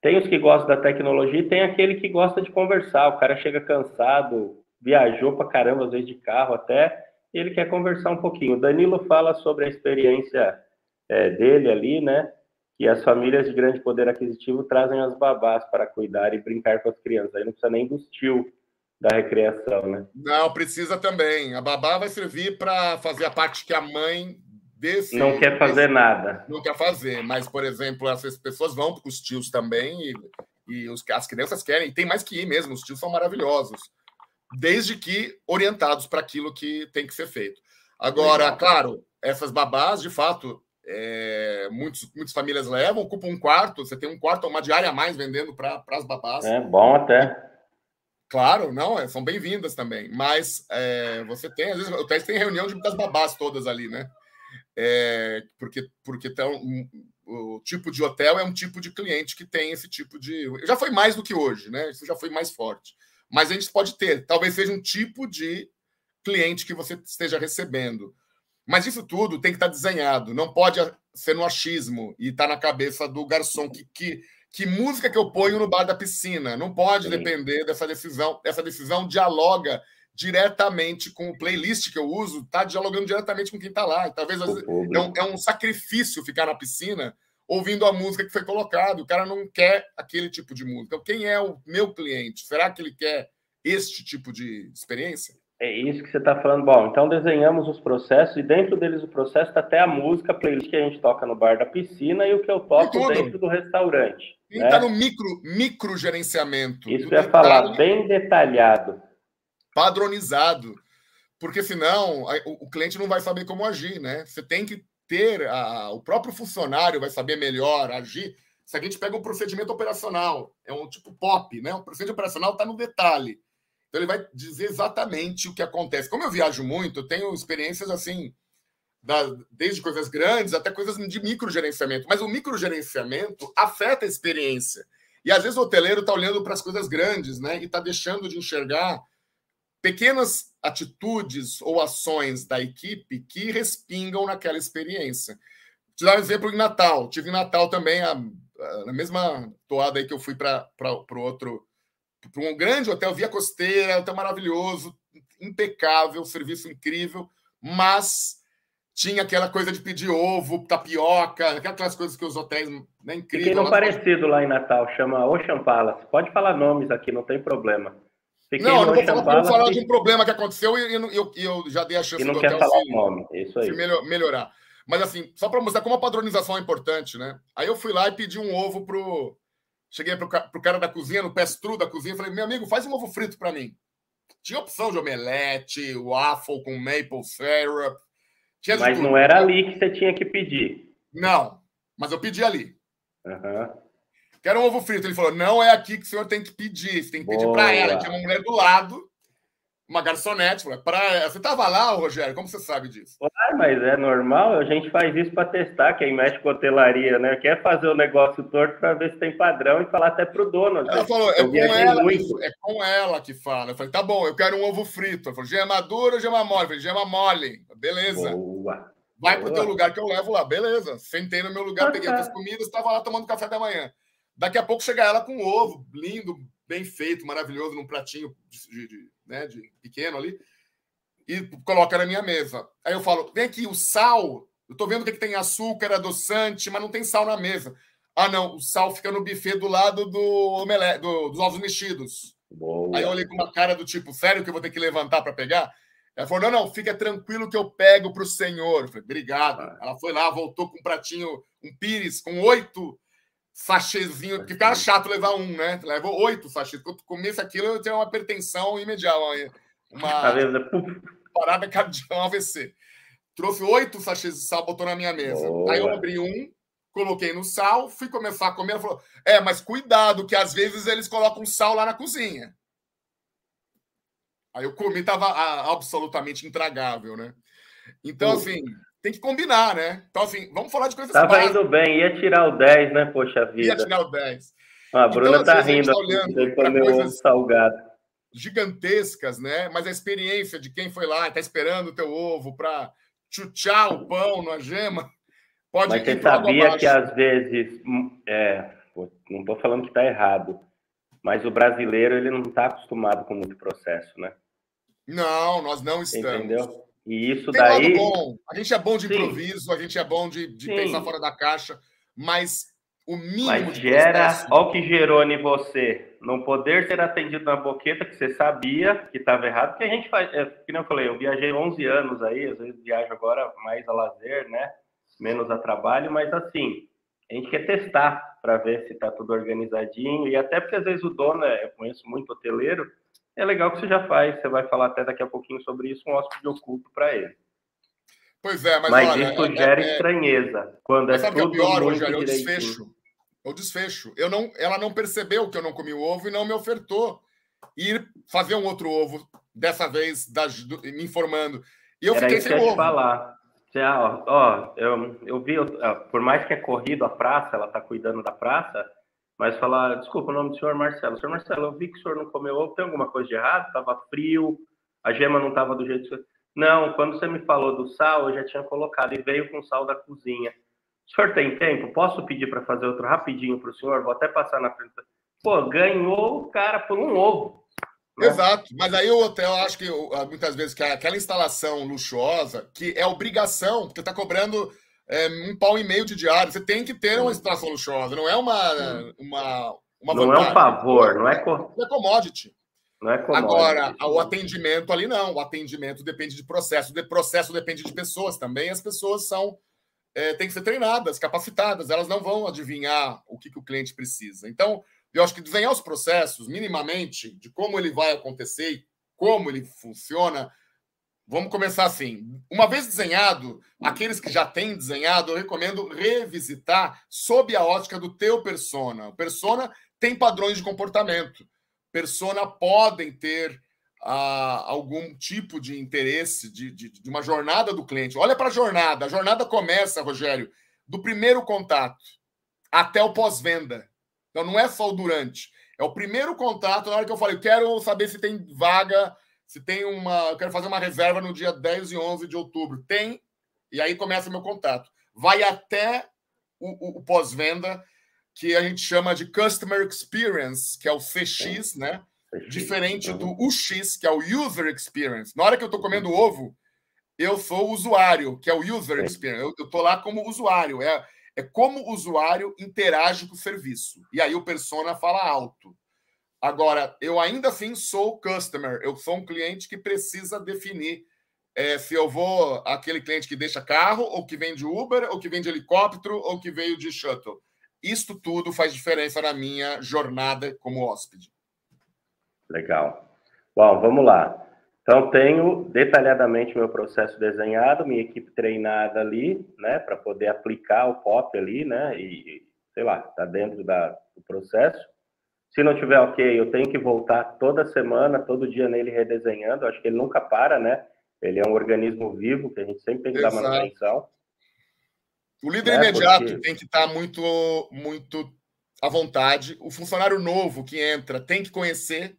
S1: Tem os que gostam da tecnologia e tem aquele que gosta de conversar. O cara chega cansado, viajou para caramba, às vezes de carro até, e ele quer conversar um pouquinho. O Danilo fala sobre a experiência é, dele ali, né? Que as famílias de grande poder aquisitivo trazem as babás para cuidar e brincar com as crianças. Aí não precisa nem dos tio da recreação, né?
S2: Não, precisa também. A babá vai servir para fazer a parte que a mãe desse.
S1: Não quer fazer desse, nada.
S2: Não quer fazer, mas, por exemplo, essas pessoas vão para os tios também e, e os, as crianças querem. E tem mais que ir mesmo, os tios são maravilhosos. Desde que orientados para aquilo que tem que ser feito. Agora, claro, essas babás, de fato, é, muitos, muitas famílias levam, ocupam um quarto, você tem um quarto, uma diária a mais vendendo para as babás.
S1: É bom até.
S2: Claro, não, é, são bem-vindas também. Mas é, você tem, às vezes, até tem reunião de, das babás todas ali, né? É, porque porque tão, o tipo de hotel é um tipo de cliente que tem esse tipo de. Já foi mais do que hoje, né? Isso já foi mais forte. Mas a gente pode ter, talvez seja um tipo de cliente que você esteja recebendo. Mas isso tudo tem que estar desenhado, não pode ser no achismo e estar tá na cabeça do garçom que, que que música que eu ponho no bar da piscina. Não pode Sim. depender dessa decisão. Essa decisão dialoga diretamente com o playlist que eu uso, está dialogando diretamente com quem está lá. E talvez vezes, é, um, é um sacrifício ficar na piscina ouvindo a música que foi colocada. O cara não quer aquele tipo de música. Então, quem é o meu cliente? Será que ele quer este tipo de experiência?
S1: É isso que você está falando. Bom, então desenhamos os processos e dentro deles o processo está até a música, a playlist que a gente toca no bar da piscina e o que eu toco dentro do restaurante.
S2: E está né? no micro, micro gerenciamento.
S1: Isso é falar bem detalhado.
S2: Padronizado. Porque senão o, o cliente não vai saber como agir, né? Você tem que ter, a, o próprio funcionário vai saber melhor agir. Se a gente pega um procedimento operacional, é um tipo POP, né? O procedimento operacional está no detalhe. Então ele vai dizer exatamente o que acontece. Como eu viajo muito, eu tenho experiências assim, da, desde coisas grandes até coisas de microgerenciamento. Mas o microgerenciamento afeta a experiência. E às vezes o hoteleiro está olhando para as coisas grandes, né? E está deixando de enxergar pequenas atitudes ou ações da equipe que respingam naquela experiência. Vou te dar um exemplo em Natal. Tive em Natal também, a, a, mesma toada aí que eu fui para o outro para um grande hotel, Via Costeira, hotel maravilhoso, impecável, serviço incrível, mas tinha aquela coisa de pedir ovo, tapioca, aquelas coisas que os hotéis, né, incrível.
S1: Fiquei no parecido lá em Natal, chama Ocean Palace. Pode falar nomes aqui, não tem problema.
S2: Fiquei não, não vou, falar, Palace, vou falar de um problema que aconteceu e eu, eu, eu já dei a chance
S1: e não do quer falar o nome, isso aí.
S2: melhorar. Mas assim, só para mostrar como a padronização é importante, né? Aí eu fui lá e pedi um ovo pro Cheguei para o cara da cozinha, no pestru da cozinha, falei: meu amigo, faz um ovo frito para mim. Tinha opção de omelete, waffle com maple syrup.
S1: Mas não era ali que você tinha que pedir.
S2: Não, mas eu pedi ali.
S1: Uhum.
S2: Quero um ovo frito. Ele falou: não é aqui que o senhor tem que pedir, você tem que pedir para ela. Tinha uma mulher do lado, uma garçonete. Pra... Você estava lá, Rogério? Como você sabe disso?
S1: Ah, mas é normal, a gente faz isso para testar quem mexe com hotelaria, né? Quer fazer o negócio torto para ver se tem padrão e falar até pro dono.
S2: Ela falou, é com ela, muito. é com ela que fala. Eu falei, tá bom, eu quero um ovo frito. Ela falou, gema dura ou gema mole? Eu falei, gema mole. Beleza. Boa. Vai para o teu lugar que eu levo lá. Beleza. Sentei no meu lugar, ah, peguei tá. as comidas, estava lá tomando café da manhã. Daqui a pouco chega ela com ovo, lindo, bem feito, maravilhoso, num pratinho de, de, né, de pequeno ali, e coloca na minha mesa. Aí eu falo: vem aqui, o sal. Eu tô vendo que tem açúcar, adoçante, mas não tem sal na mesa. Ah, não, o sal fica no buffet do lado do omelete, do, dos ovos mexidos. Boa. Aí eu olhei com uma cara do tipo, sério que eu vou ter que levantar para pegar? Ela falou: não, não, fica tranquilo que eu pego para o senhor. Eu falei, obrigado. Ah. Ela foi lá, voltou com um pratinho, um pires, com oito sachêzinho, porque ficava chato levar um, né? Levou oito sachês. Quando comesse aquilo, eu tinha uma hipertensão imediata, uma tá [LAUGHS] parada cardíaca, um AVC. Trouxe oito sachês de sal, botou na minha mesa. Boa. Aí eu abri um, coloquei no sal, fui começar a comer. Ela falou: É, mas cuidado, que às vezes eles colocam sal lá na cozinha. Aí eu comi, tava absolutamente intragável, né? Então, assim, tem que combinar, né? Então, assim, vamos falar de coisas
S1: Tava básicas. indo bem, ia tirar o 10, né? Poxa vida.
S2: Ia tirar o 10.
S1: Ah, a Bruna então, tá rindo tá olhando para coisas salgado.
S2: gigantescas, né? Mas a experiência de quem foi lá, tá esperando o teu ovo para chuchar o pão na gema,
S1: pode Mas você sabia que às vezes, hum, é, não tô falando que tá errado, mas o brasileiro ele não tá acostumado com muito processo, né?
S2: Não, nós não estamos.
S1: Entendeu? E isso Tem daí.
S2: bom. A gente é bom de improviso, Sim. a gente é bom de, de pensar fora da caixa, mas o mínimo mas
S1: gera. Processo... Olha o que gerou em você. Não poder ser atendido na boqueta, que você sabia que estava errado, porque a gente faz. É, que eu falei, eu viajei 11 anos aí, às vezes viajo agora mais a lazer, né? Menos a trabalho, mas assim, a gente quer testar para ver se está tudo organizadinho, e até porque às vezes o dono, é, eu conheço muito hoteleiro, é legal que você já faz, você vai falar até daqui a pouquinho sobre isso, um hóspede oculto para ele.
S2: Pois é, mas,
S1: mas
S2: olha,
S1: isso é, gera é, estranheza. Quando é sabe tudo que é o pior, Rogério,
S2: é o desfecho. É o desfecho. Eu não, ela não percebeu que eu não comi o ovo e não me ofertou ir fazer um outro ovo, dessa vez da, me informando. E eu
S1: Era
S2: fiquei
S1: isso sem que ovo. falar. Já, ó, ó, eu, eu vi, por mais que é corrido a praça, ela está cuidando da praça, mas falar, desculpa, o nome do senhor Marcelo. Senhor Marcelo, eu vi que o senhor não comeu ovo, tem alguma coisa de errado? Estava frio, a gema não estava do jeito que... Não, quando você me falou do sal, eu já tinha colocado e veio com sal da cozinha. O senhor tem tempo? Posso pedir para fazer outro rapidinho para o senhor? Vou até passar na frente. Pô, ganhou o cara por um ovo.
S2: Né? Exato, mas aí o hotel, acho que muitas vezes que aquela instalação luxuosa, que é obrigação, porque está cobrando é, um pau e meio de diário. Você tem que ter uma estação luxuosa, não é uma, uma, uma
S1: Não vantagem. é um favor, não é, co...
S2: não é commodity. Não é commodity. Agora, o atendimento ali não. O atendimento depende de processo. O processo depende de pessoas também. As pessoas são é, têm que ser treinadas, capacitadas. Elas não vão adivinhar o que, que o cliente precisa. Então, eu acho que desenhar os processos minimamente de como ele vai acontecer e como ele funciona Vamos começar assim. Uma vez desenhado, aqueles que já têm desenhado, eu recomendo revisitar sob a ótica do teu persona. O persona tem padrões de comportamento. Persona podem ter ah, algum tipo de interesse de, de, de uma jornada do cliente. Olha para a jornada. A jornada começa, Rogério, do primeiro contato até o pós-venda. Então não é só o durante. É o primeiro contato, na hora que eu falei, quero saber se tem vaga se tem uma. Eu quero fazer uma reserva no dia 10 e 11 de outubro. Tem, e aí começa meu contato. Vai até o, o, o pós-venda, que a gente chama de Customer Experience, que é o CX, né? Diferente do UX, que é o User Experience. Na hora que eu estou comendo ovo, eu sou o usuário, que é o User Experience. Eu estou lá como usuário. É, é como o usuário interage com o serviço. E aí o persona fala alto. Agora, eu ainda assim sou customer, eu sou um cliente que precisa definir é, se eu vou aquele cliente que deixa carro, ou que vem de Uber, ou que vem de helicóptero, ou que veio de shuttle. Isto tudo faz diferença na minha jornada como hóspede.
S1: Legal. Bom, vamos lá. Então, tenho detalhadamente meu processo desenhado, minha equipe treinada ali, né, para poder aplicar o POP ali, né, e, sei lá, está dentro da, do processo. Se não tiver ok, eu tenho que voltar toda semana, todo dia nele redesenhando. Acho que ele nunca para, né? Ele é um organismo vivo que a gente sempre tem que Exato. dar manutenção.
S2: O líder né? imediato Porque... tem que estar muito, muito à vontade. O funcionário novo que entra tem que conhecer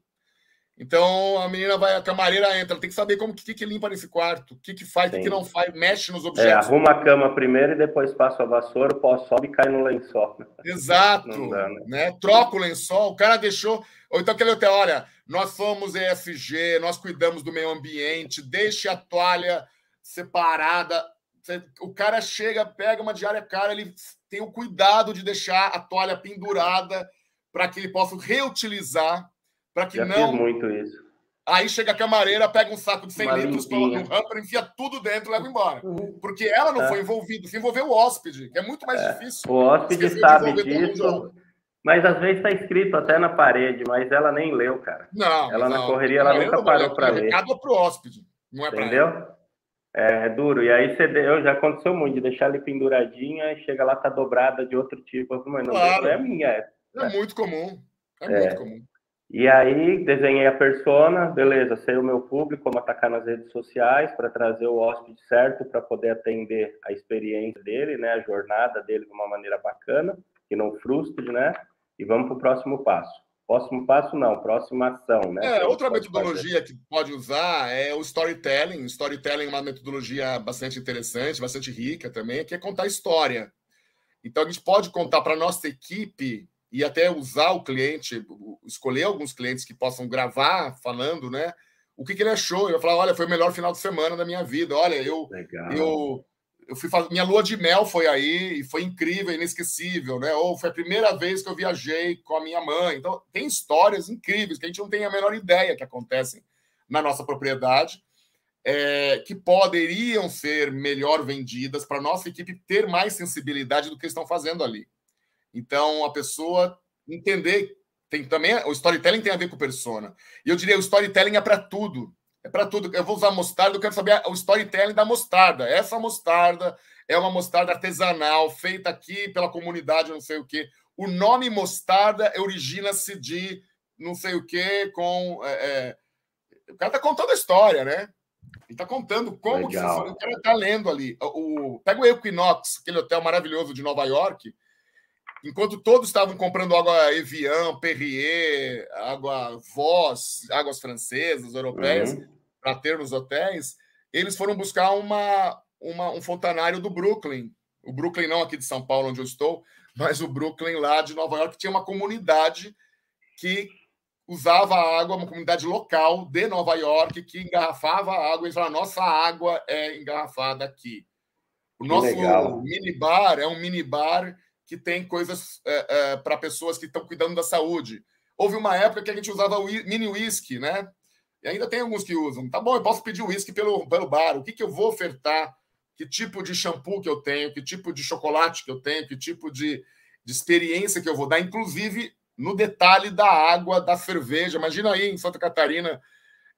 S2: então a menina vai, a camareira entra, ela tem que saber como que, que limpa nesse quarto, o que, que faz, o que, que, não faz, mexe nos é, objetos. É,
S1: arruma a cama primeiro e depois passa a vassoura, o pó sobe e cai no lençol.
S2: Exato. Dá, né? né? Troca o lençol, o cara deixou. Ou então aquele hotel, olha, nós somos ESG, nós cuidamos do meio ambiente, deixe a toalha separada. O cara chega, pega uma diária cara, ele tem o cuidado de deixar a toalha pendurada para que ele possa reutilizar para que
S1: Já
S2: não.
S1: Fiz muito isso.
S2: Aí chega a camareira, pega um saco de 100 Uma litros, coloca no hamper, enfia tudo dentro e leva embora. Uhum. Porque ela não é. foi envolvida, se envolveu o hóspede, que é muito mais é. difícil.
S1: O hóspede sabe disso, mas às vezes está escrito até na parede, mas ela nem leu, cara.
S2: Não.
S1: Ela não, na correria, ela nunca parou para ler.
S2: Recado para o hóspede, não é
S1: Entendeu? É, é, duro. E aí você deu, já aconteceu muito, de deixar ele penduradinha e chega lá, tá dobrada de outro tipo. Mas não,
S2: claro.
S1: é minha.
S2: É, é muito comum. É, é, muito comum.
S1: E aí desenhei a persona, beleza, sei o meu público, como atacar nas redes sociais para trazer o hóspede certo para poder atender a experiência dele, né, a jornada dele de uma maneira bacana, que não frustre, né? E vamos para o próximo passo. Próximo passo não, próxima ação, né?
S2: É, outra metodologia fazer. que pode usar é o storytelling. O storytelling é uma metodologia bastante interessante, bastante rica também, que é contar história. Então a gente pode contar para nossa equipe e até usar o cliente, escolher alguns clientes que possam gravar falando, né? O que, que ele achou? Eu falar, olha, foi o melhor final de semana da minha vida. Olha, eu Legal. eu eu fui fazer, minha lua de mel foi aí e foi incrível, inesquecível, né? Ou foi a primeira vez que eu viajei com a minha mãe. Então, tem histórias incríveis que a gente não tem a menor ideia que acontecem na nossa propriedade, é, que poderiam ser melhor vendidas para nossa equipe ter mais sensibilidade do que estão fazendo ali. Então, a pessoa entender. Tem também o storytelling tem a ver com persona. E eu diria o storytelling é para tudo. É para tudo. Eu vou usar mostarda, eu quero saber o storytelling da mostarda. Essa mostarda é uma mostarda artesanal, feita aqui pela comunidade, não sei o quê. O nome mostarda origina-se de não sei o quê, com. É, é... O cara está contando a história, né? Ele está contando como Legal. que funciona. O cara está lendo ali. O, pega o Equinox, aquele hotel maravilhoso de Nova York. Enquanto todos estavam comprando água Evian, Perrier, água Voss, águas francesas, europeias, uhum. para ter nos hotéis, eles foram buscar uma, uma, um fontanário do Brooklyn. O Brooklyn não aqui de São Paulo, onde eu estou, mas o Brooklyn lá de Nova York, tinha uma comunidade que usava água, uma comunidade local de Nova York, que engarrafava a água e falava: nossa água é engarrafada aqui. O nosso minibar é um minibar que tem coisas é, é, para pessoas que estão cuidando da saúde. Houve uma época que a gente usava mini whisky, né? E ainda tem alguns que usam. Tá bom, eu posso pedir whisky pelo, pelo bar. O que, que eu vou ofertar? Que tipo de shampoo que eu tenho? Que tipo de chocolate que eu tenho? Que tipo de, de experiência que eu vou dar? Inclusive no detalhe da água, da cerveja. Imagina aí em Santa Catarina,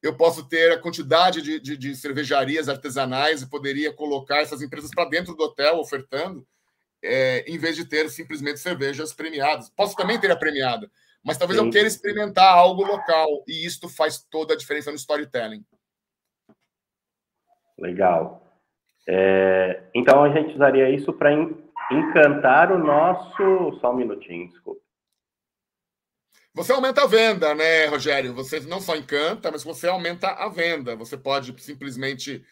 S2: eu posso ter a quantidade de, de, de cervejarias artesanais e poderia colocar essas empresas para dentro do hotel ofertando é, em vez de ter simplesmente cervejas premiadas. Posso também ter a premiada, mas talvez Sim. eu queira experimentar algo local, e isto faz toda a diferença no storytelling.
S1: Legal. É, então a gente usaria isso para encantar o nosso. Só um minutinho, desculpa.
S2: Você aumenta a venda, né, Rogério? Você não só encanta, mas você aumenta a venda. Você pode simplesmente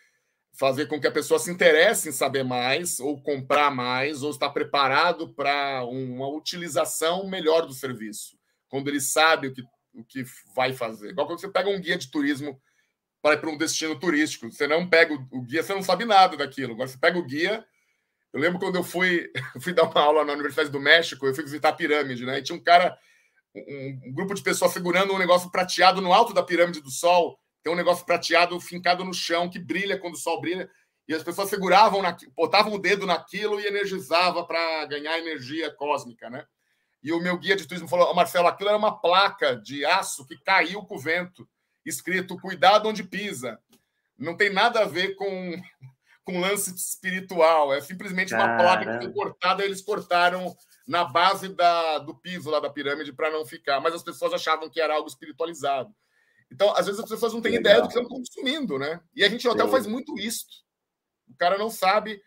S2: fazer com que a pessoa se interesse em saber mais, ou comprar mais, ou estar preparado para uma utilização melhor do serviço, quando ele sabe o que, o que vai fazer. Igual quando você pega um guia de turismo para ir para um destino turístico, você não pega o, guia, você não sabe nada daquilo. Agora você pega o guia. Eu lembro quando eu fui, [LAUGHS] fui dar uma aula na Universidade do México, eu fui visitar a pirâmide, né? E tinha um cara, um, um grupo de pessoas segurando um negócio prateado no alto da pirâmide do Sol tem um negócio prateado fincado no chão que brilha quando o sol brilha. E as pessoas seguravam, botavam o dedo naquilo e energizava para ganhar energia cósmica, né? E o meu guia de turismo falou: Marcelo, aquilo era uma placa de aço que caiu com o vento, escrito cuidado onde pisa. Não tem nada a ver com, [LAUGHS] com lance espiritual, é simplesmente uma Caramba. placa que foi cortada, eles cortaram na base da, do piso lá da pirâmide para não ficar, mas as pessoas achavam que era algo espiritualizado. Então, às vezes as pessoas não têm Legal. ideia do que estão consumindo, né? E a gente no hotel Sim. faz muito isso. O cara não sabe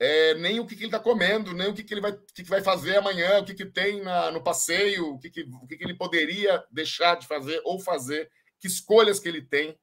S2: é, nem o que, que ele está comendo, nem o que, que ele vai, que, que vai fazer amanhã, o que, que tem na, no passeio, o, que, que, o que, que ele poderia deixar de fazer ou fazer, que escolhas que ele tem.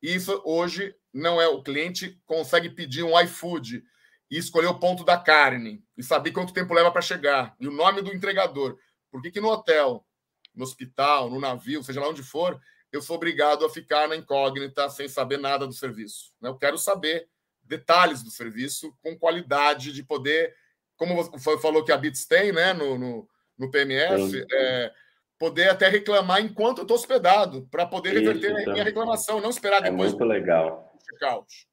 S2: E isso hoje não é o cliente consegue pedir um iFood e escolher o ponto da carne e saber quanto tempo leva para chegar e o nome do entregador. Por que, que no hotel, no hospital, no navio, seja lá onde for, eu sou obrigado a ficar na incógnita sem saber nada do serviço? Né? Eu quero saber detalhes do serviço com qualidade de poder, como você falou que a Bits tem né, no, no, no PMS, é, poder até reclamar enquanto eu estou hospedado, para poder reverter a minha reclamação, não esperar
S1: é
S2: depois.
S1: É muito legal. Check-out.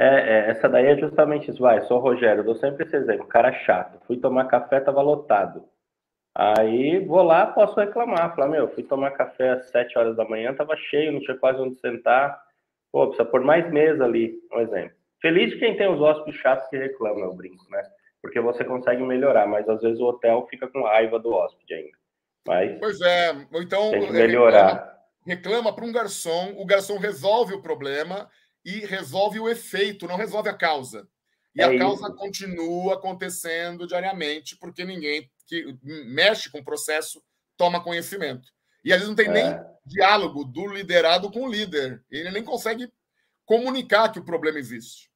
S1: É, é, essa daí é justamente isso. Vai, sou o Rogério, dou sempre esse exemplo. Cara chato. Fui tomar café, tava lotado. Aí vou lá, posso reclamar. Falar, meu, fui tomar café às 7 horas da manhã, tava cheio, não tinha quase onde sentar. Pô, precisa pôr mais mesa ali, um exemplo. Feliz de quem tem os hóspedes chatos que reclamam, eu brinco, né? Porque você consegue melhorar, mas às vezes o hotel fica com raiva do hóspede ainda. Mas
S2: pois é, então
S1: tem que melhorar.
S2: Reclama para um garçom, o garçom resolve o problema e resolve o efeito, não resolve a causa. E é a causa isso. continua acontecendo diariamente, porque ninguém que mexe com o processo toma conhecimento. E às vezes não tem é. nem diálogo do liderado com o líder. Ele nem consegue comunicar que o problema existe.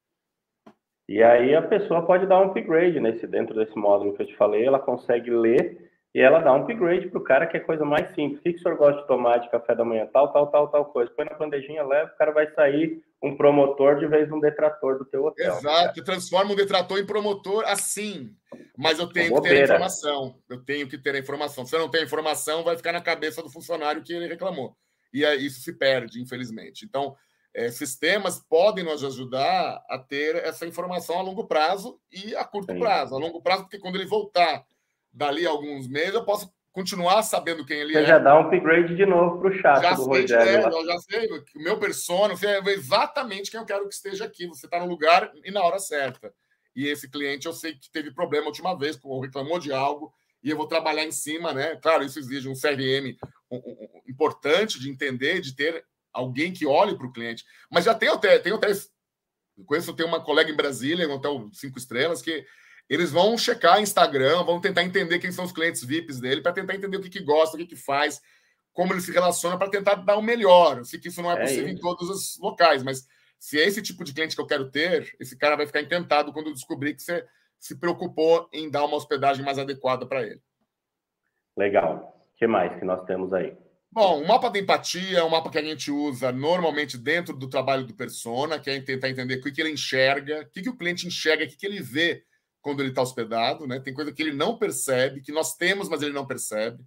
S1: E aí a pessoa pode dar um upgrade nesse dentro desse módulo que eu te falei, ela consegue ler e ela dá um upgrade para o cara que é coisa mais simples. O que, que o senhor gosta de tomar de café da manhã? Tal, tal, tal, tal coisa. Põe na bandejinha, leva, o cara vai sair um promotor de vez um detrator do teu hotel.
S2: Exato, transforma um detrator em promotor assim. Mas eu tenho que ter a informação. Eu tenho que ter a informação. Se eu não tenho informação, vai ficar na cabeça do funcionário que ele reclamou. E isso se perde, infelizmente. Então, é, sistemas podem nos ajudar a ter essa informação a longo prazo e a curto Sim. prazo. A longo prazo, porque quando ele voltar dali a alguns meses, eu posso continuar sabendo quem ele
S1: Você
S2: é.
S1: já dá um upgrade de novo para o chat já do sei, Rogério. É,
S2: eu já sei, o meu persona, você é exatamente quem eu quero que esteja aqui. Você está no lugar e na hora certa. E esse cliente eu sei que teve problema a última vez, reclamou de algo, e eu vou trabalhar em cima, né? Claro, isso exige um CRM importante de entender, de ter alguém que olhe para o cliente. Mas já tem até, tem até. Conheço, tem uma colega em Brasília, um hotel cinco estrelas, que eles vão checar Instagram, vão tentar entender quem são os clientes VIPs dele, para tentar entender o que, que gosta, o que, que faz, como ele se relaciona, para tentar dar o melhor. Eu sei que isso não é, é possível em todos os locais, mas se é esse tipo de cliente que eu quero ter, esse cara vai ficar encantado quando descobrir que você se preocupou em dar uma hospedagem mais adequada para ele.
S1: Legal. O que mais que nós temos aí?
S2: Bom, o mapa da empatia é um mapa que a gente usa normalmente dentro do trabalho do persona, que é tentar entender o que ele enxerga, o que o cliente enxerga, o que ele vê quando ele está hospedado, né? Tem coisa que ele não percebe, que nós temos, mas ele não percebe.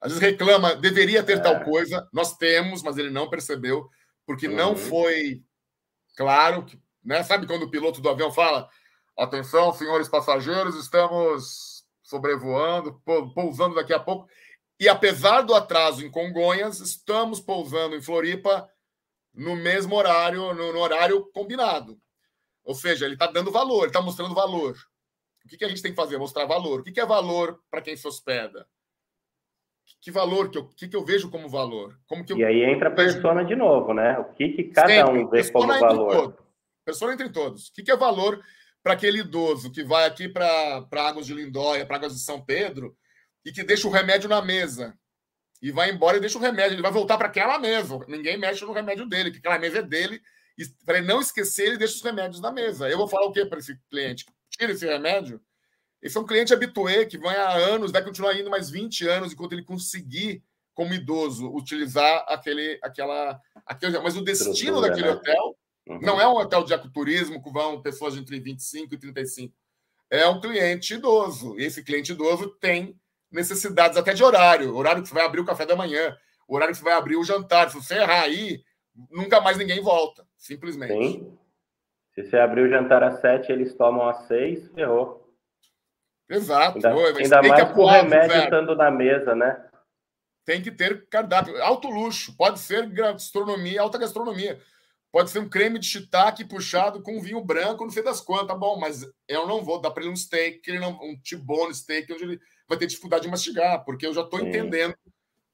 S2: Às vezes reclama, deveria ter é. tal coisa, nós temos, mas ele não percebeu, porque uhum. não foi claro, né? Sabe quando o piloto do avião fala: atenção, senhores passageiros, estamos sobrevoando, pousando daqui a pouco. E apesar do atraso em Congonhas, estamos pousando em Floripa no mesmo horário, no, no horário combinado. Ou seja, ele está dando valor, ele está mostrando valor. O que, que a gente tem que fazer? Mostrar valor. O que, que é valor para quem se hospeda? Que valor que eu, que, que eu vejo como valor? Como que eu,
S1: e aí entra a persona de novo, né? O que, que cada Sempre. um vê persona como valor?
S2: Persona entre todos. O que, que é valor para aquele idoso que vai aqui para Águas de Lindóia, para Águas de São Pedro, e que deixa o remédio na mesa e vai embora e deixa o remédio. Ele vai voltar para aquela mesa. Ninguém mexe no remédio dele, que aquela mesa é dele. Para ele não esquecer, ele deixa os remédios na mesa. Eu vou falar o quê para esse cliente? Tira esse remédio. Esse é um cliente habituê que vai há anos, vai continuar indo mais 20 anos enquanto ele conseguir, como idoso, utilizar aquele, aquela, aquele. Mas o destino daquele né? hotel uhum. não é um hotel de ecoturismo que vão pessoas entre 25 e 35. É um cliente idoso. E esse cliente idoso tem necessidades até de horário. Horário que você vai abrir o café da manhã, horário que você vai abrir o jantar. Se você errar aí, nunca mais ninguém volta. Simplesmente. Sim.
S1: Se você abrir o jantar às sete eles tomam às seis, ferrou.
S2: Exato.
S1: Ainda, ainda mais com o remédio estando na mesa, né?
S2: Tem que ter cardápio. Alto luxo. Pode ser gastronomia, alta gastronomia. Pode ser um creme de shiitake puxado com vinho branco, não sei das quantas, tá bom, mas eu não vou dar para ele um steak, ele não, um T-bone steak, onde ele vai ter dificuldade de mastigar, porque eu já estou entendendo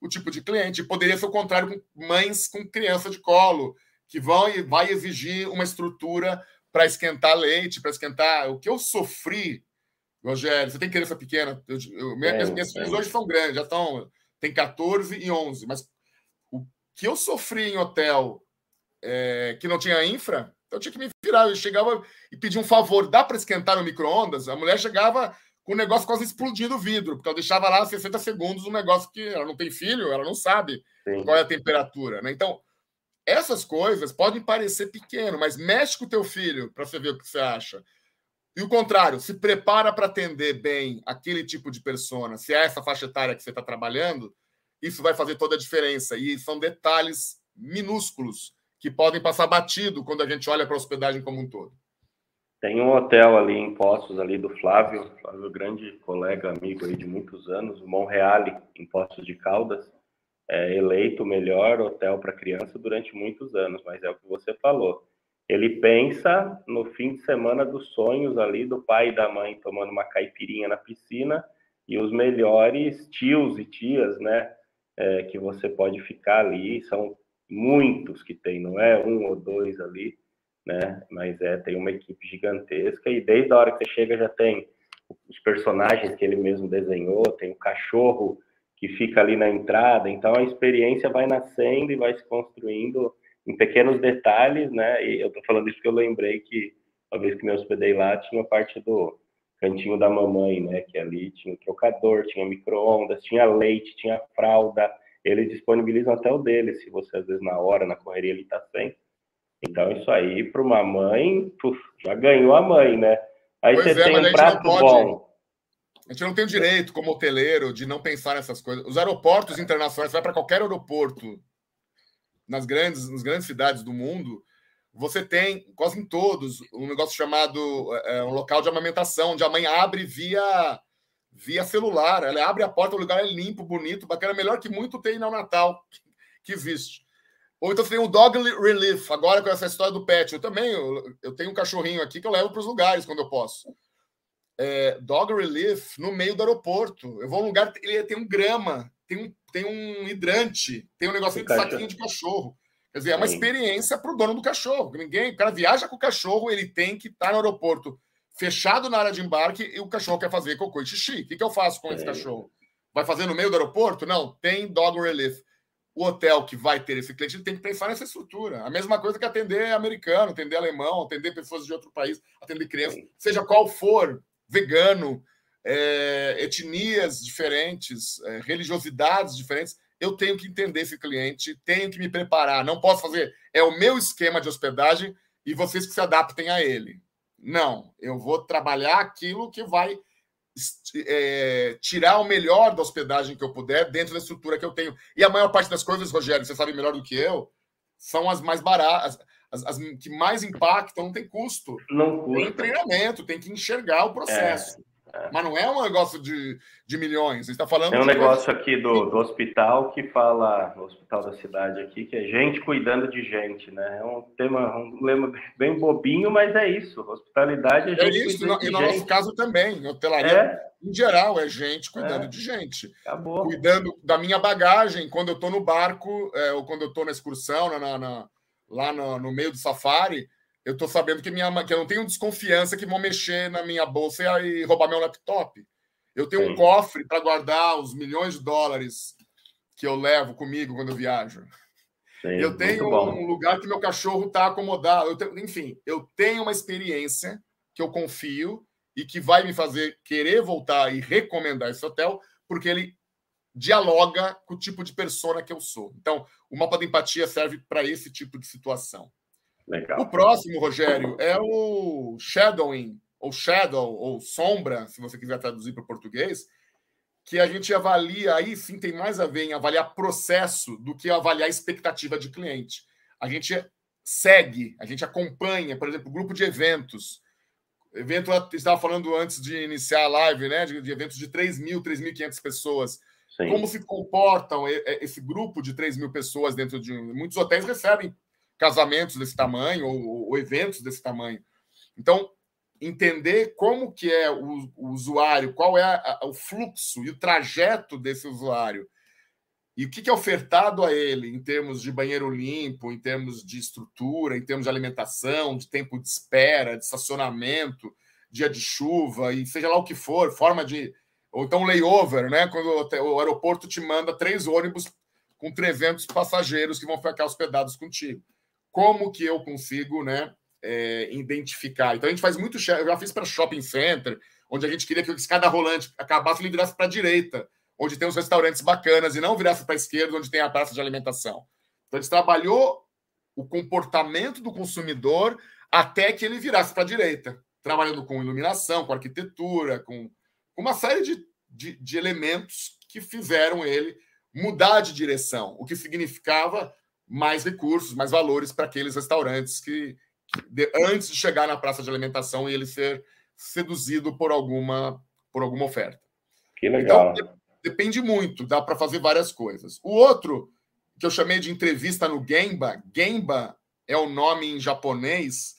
S2: o tipo de cliente. Poderia ser o contrário com mães com criança de colo, que vão e vai exigir uma estrutura para esquentar leite, para esquentar. O que eu sofri, Rogério, você tem criança pequena? Eu, eu, minhas, minhas filhas hoje são grandes, já estão. Tem 14 e 11, mas o que eu sofri em hotel é, que não tinha infra, então eu tinha que me virar. Eu chegava e pedia um favor, dá para esquentar no micro-ondas? A mulher chegava com o negócio quase explodindo o vidro, porque ela deixava lá 60 segundos um negócio que ela não tem filho, ela não sabe Sim. qual é a temperatura. Né? Então, essas coisas podem parecer pequeno, mas mexe com o teu filho para você ver o que você acha. E o contrário, se prepara para atender bem aquele tipo de persona, se é essa faixa etária que você está trabalhando, isso vai fazer toda a diferença. E são detalhes minúsculos que podem passar batido quando a gente olha para a hospedagem como um todo.
S1: Tem um hotel ali em Poços, ali do Flávio, Flávio grande colega, amigo aí de muitos anos, o Monreale, em Poços de Caldas, é eleito o melhor hotel para criança durante muitos anos, mas é o que você falou. Ele pensa no fim de semana dos sonhos ali do pai e da mãe tomando uma caipirinha na piscina e os melhores tios e tias, né, é, que você pode ficar ali, são muitos que tem, não é um ou dois ali, né? Mas é, tem uma equipe gigantesca e desde a hora que você chega já tem os personagens que ele mesmo desenhou, tem o cachorro que fica ali na entrada, então a experiência vai nascendo e vai se construindo em pequenos detalhes, né? E eu tô falando isso porque eu lembrei que uma vez que me hospedei lá tinha parte do cantinho da mamãe, né? Que ali tinha trocador, tinha micro-ondas, tinha leite, tinha fralda, eles disponibilizam até o dele, se você às vezes na hora, na correria, ele está sem. Então, isso aí, para uma mãe, puf, já ganhou a mãe, né? Aí pois você é, tem um prato pode, bom.
S2: A gente não tem o direito, como hoteleiro, de não pensar nessas coisas. Os aeroportos internacionais, você vai para qualquer aeroporto nas grandes, nas grandes cidades do mundo, você tem, quase em todos, um negócio chamado é, um local de amamentação, onde a mãe abre via via celular. Ela abre a porta, o lugar é limpo, bonito, bacana, melhor que muito tem no Natal que existe. Ou então tem o Dog Relief, agora com essa história do pet. Eu também, eu, eu tenho um cachorrinho aqui que eu levo para os lugares quando eu posso. É, dog Relief no meio do aeroporto. Eu vou a um lugar, ele tem um grama, tem um, tem um hidrante, tem um negocinho de saquinho de cachorro. Quer dizer, é uma experiência para o dono do cachorro. Ninguém, o cara viaja com o cachorro, ele tem que estar tá no aeroporto fechado na área de embarque e o cachorro quer fazer cocô e xixi. O que, que eu faço com é. esse cachorro? Vai fazer no meio do aeroporto? Não, tem dog relief. O hotel que vai ter esse cliente tem que pensar nessa estrutura. A mesma coisa que atender americano, atender alemão, atender pessoas de outro país, atender crianças, seja qual for, vegano, é, etnias diferentes, é, religiosidades diferentes. Eu tenho que entender esse cliente, tenho que me preparar. Não posso fazer. É o meu esquema de hospedagem e vocês que se adaptem a ele. Não, eu vou trabalhar aquilo que vai é, tirar o melhor da hospedagem que eu puder dentro da estrutura que eu tenho. E a maior parte das coisas, Rogério, você sabe melhor do que eu, são as mais baratas, as, as que mais impactam, não tem custo.
S1: Não custa.
S2: Tem treinamento, tem que enxergar o processo. É. Mas não é um negócio de, de milhões. Está falando.
S1: Tem um negócio aqui do, do hospital que fala, no hospital da cidade aqui, que é gente cuidando de gente, né? É um tema, um lema bem bobinho, mas é isso. Hospitalidade é gente.
S2: É isso, e no nosso caso também. Hotelaria, é. em geral, é gente cuidando é. de gente.
S1: Acabou.
S2: Cuidando da minha bagagem quando eu estou no barco, é, ou quando eu estou na excursão, na, na lá no, no meio do safari eu estou sabendo que, minha, que eu não tenho desconfiança que vão mexer na minha bolsa e roubar meu laptop. Eu tenho Sim. um cofre para guardar os milhões de dólares que eu levo comigo quando eu viajo. Sim, eu tenho um lugar que meu cachorro está acomodado. Eu tenho, enfim, eu tenho uma experiência que eu confio e que vai me fazer querer voltar e recomendar esse hotel, porque ele dialoga com o tipo de persona que eu sou. Então, o mapa da empatia serve para esse tipo de situação.
S1: Legal.
S2: O próximo, Rogério, é o shadowing, ou shadow, ou sombra, se você quiser traduzir para o português, que a gente avalia, aí sim tem mais a ver em avaliar processo do que avaliar expectativa de cliente. A gente segue, a gente acompanha, por exemplo, grupo de eventos. Evento, estava falando antes de iniciar a live, né? De, de eventos de 3 mil, 3.500 pessoas. Sim. Como se comportam esse grupo de 3 mil pessoas dentro de. Muitos hotéis recebem casamentos desse tamanho ou, ou eventos desse tamanho. Então, entender como que é o, o usuário, qual é a, o fluxo e o trajeto desse usuário e o que, que é ofertado a ele em termos de banheiro limpo, em termos de estrutura, em termos de alimentação, de tempo de espera, de estacionamento, dia de chuva e seja lá o que for, forma de ou então layover, né? Quando o aeroporto te manda três ônibus com 300 passageiros que vão ficar hospedados contigo. Como que eu consigo, né? É, identificar. Então a gente faz muito. Eu já fiz para shopping center, onde a gente queria que a escada rolante acabasse e virasse para a direita, onde tem os restaurantes bacanas, e não virasse para a esquerda, onde tem a praça de alimentação. Então a gente trabalhou o comportamento do consumidor até que ele virasse para a direita, trabalhando com iluminação, com arquitetura, com uma série de, de, de elementos que fizeram ele mudar de direção, o que significava mais recursos, mais valores para aqueles restaurantes que, que de, antes de chegar na praça de alimentação e ele ser seduzido por alguma por alguma oferta.
S1: Que legal.
S2: Então, de, depende muito, dá para fazer várias coisas. O outro que eu chamei de entrevista no Gemba, Gemba é o nome em japonês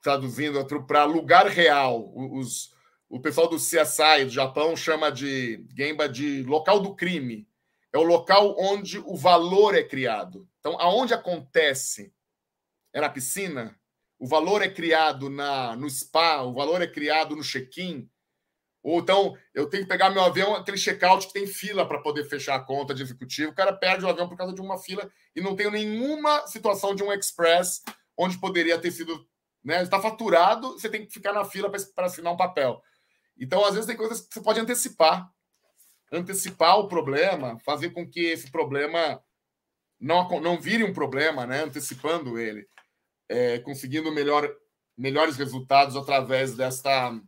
S2: traduzindo para lugar real. Os, o pessoal do CSI do Japão chama de Gemba de local do crime. É o local onde o valor é criado. Então, aonde acontece é na piscina, o valor é criado na no spa, o valor é criado no check-in. Ou então, eu tenho que pegar meu avião, aquele check-out que tem fila para poder fechar a conta de executivo. O cara perde o avião por causa de uma fila e não tem nenhuma situação de um express onde poderia ter sido. Né, está faturado, você tem que ficar na fila para assinar um papel. Então, às vezes, tem coisas que você pode antecipar. Antecipar o problema, fazer com que esse problema não, não vire um problema, né? antecipando ele, é, conseguindo melhor, melhores resultados através desta,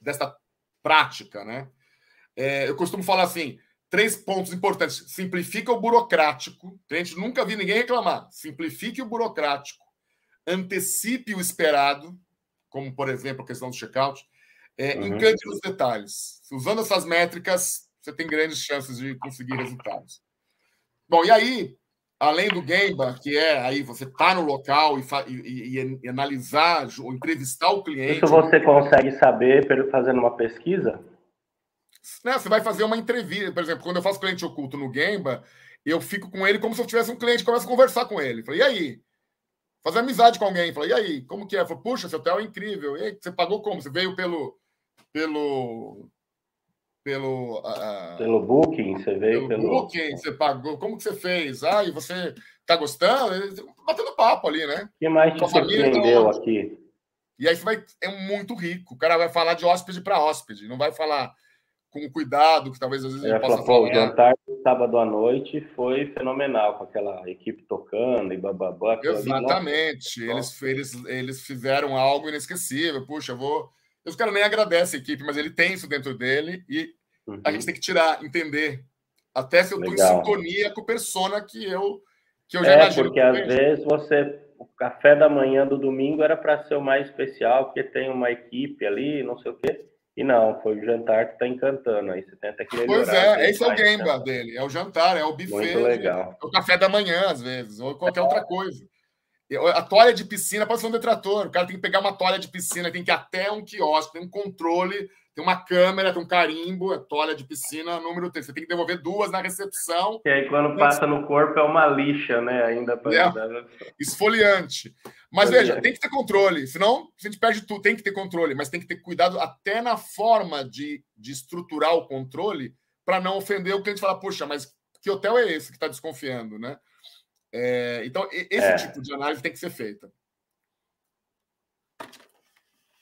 S2: desta prática. Né? É, eu costumo falar assim: três pontos importantes. Simplifica o burocrático. A gente nunca vi ninguém reclamar. Simplifique o burocrático. Antecipe o esperado, como, por exemplo, a questão do checkout é, uhum. Detalhes. Usando essas métricas, você tem grandes chances de conseguir resultados. Bom, e aí, além do Gemba, que é aí você tá no local e, e, e, e analisar ou entrevistar o cliente.
S1: Isso você consegue saber fazendo uma pesquisa?
S2: Né, você vai fazer uma entrevista. Por exemplo, quando eu faço cliente oculto no Gemba, eu fico com ele como se eu tivesse um cliente, começo a conversar com ele. Falei, e aí? Fazer amizade com alguém. Falei, e aí? Como que é? Falei, puxa, seu hotel é incrível. E aí, você pagou como? Você veio pelo pelo pelo
S1: uh, pelo booking você veio
S2: pelo, pelo, booking você pagou como que você fez? Ah e você tá gostando? Batendo papo ali né?
S1: O que mais te surpreendeu tá aqui?
S2: e aí você vai é muito rico. O cara vai falar de hóspede para hóspede não vai falar com cuidado que talvez às vezes
S1: ele possa falar. o jantar do sábado à noite foi fenomenal com aquela equipe tocando e bababá
S2: exatamente. eles, eles eles fizeram algo inesquecível. Puxa eu vou os caras nem agradecem a equipe, mas ele tem isso dentro dele e uhum. a gente tem que tirar, entender. Até se eu estou em sintonia com a persona que eu, que eu já
S1: é,
S2: imagino.
S1: Porque às vezes você. O café da manhã do domingo era para ser o mais especial, porque tem uma equipe ali, não sei o quê. E não, foi o jantar que está encantando. Aí você tenta que melhorar.
S2: Pois é, esse é o game né? dele. É o jantar, é o buffet. Muito
S1: legal.
S2: É o café da manhã, às vezes, ou qualquer outra coisa. A toalha de piscina pode ser um detrator. O cara tem que pegar uma toalha de piscina, tem que ir até um quiosque, tem um controle, tem uma câmera, tem um carimbo, é toalha de piscina número 3. Você tem que devolver duas na recepção.
S1: E aí, quando passa no corpo, é uma lixa, né? Ainda para.
S2: É, esfoliante. Mas veja, tem que ter controle. Senão, a gente perde tudo. Tem que ter controle, mas tem que ter cuidado até na forma de, de estruturar o controle para não ofender o cliente e falar, puxa, mas que hotel é esse que está desconfiando, né? É, então, esse é. tipo de análise tem que ser feita.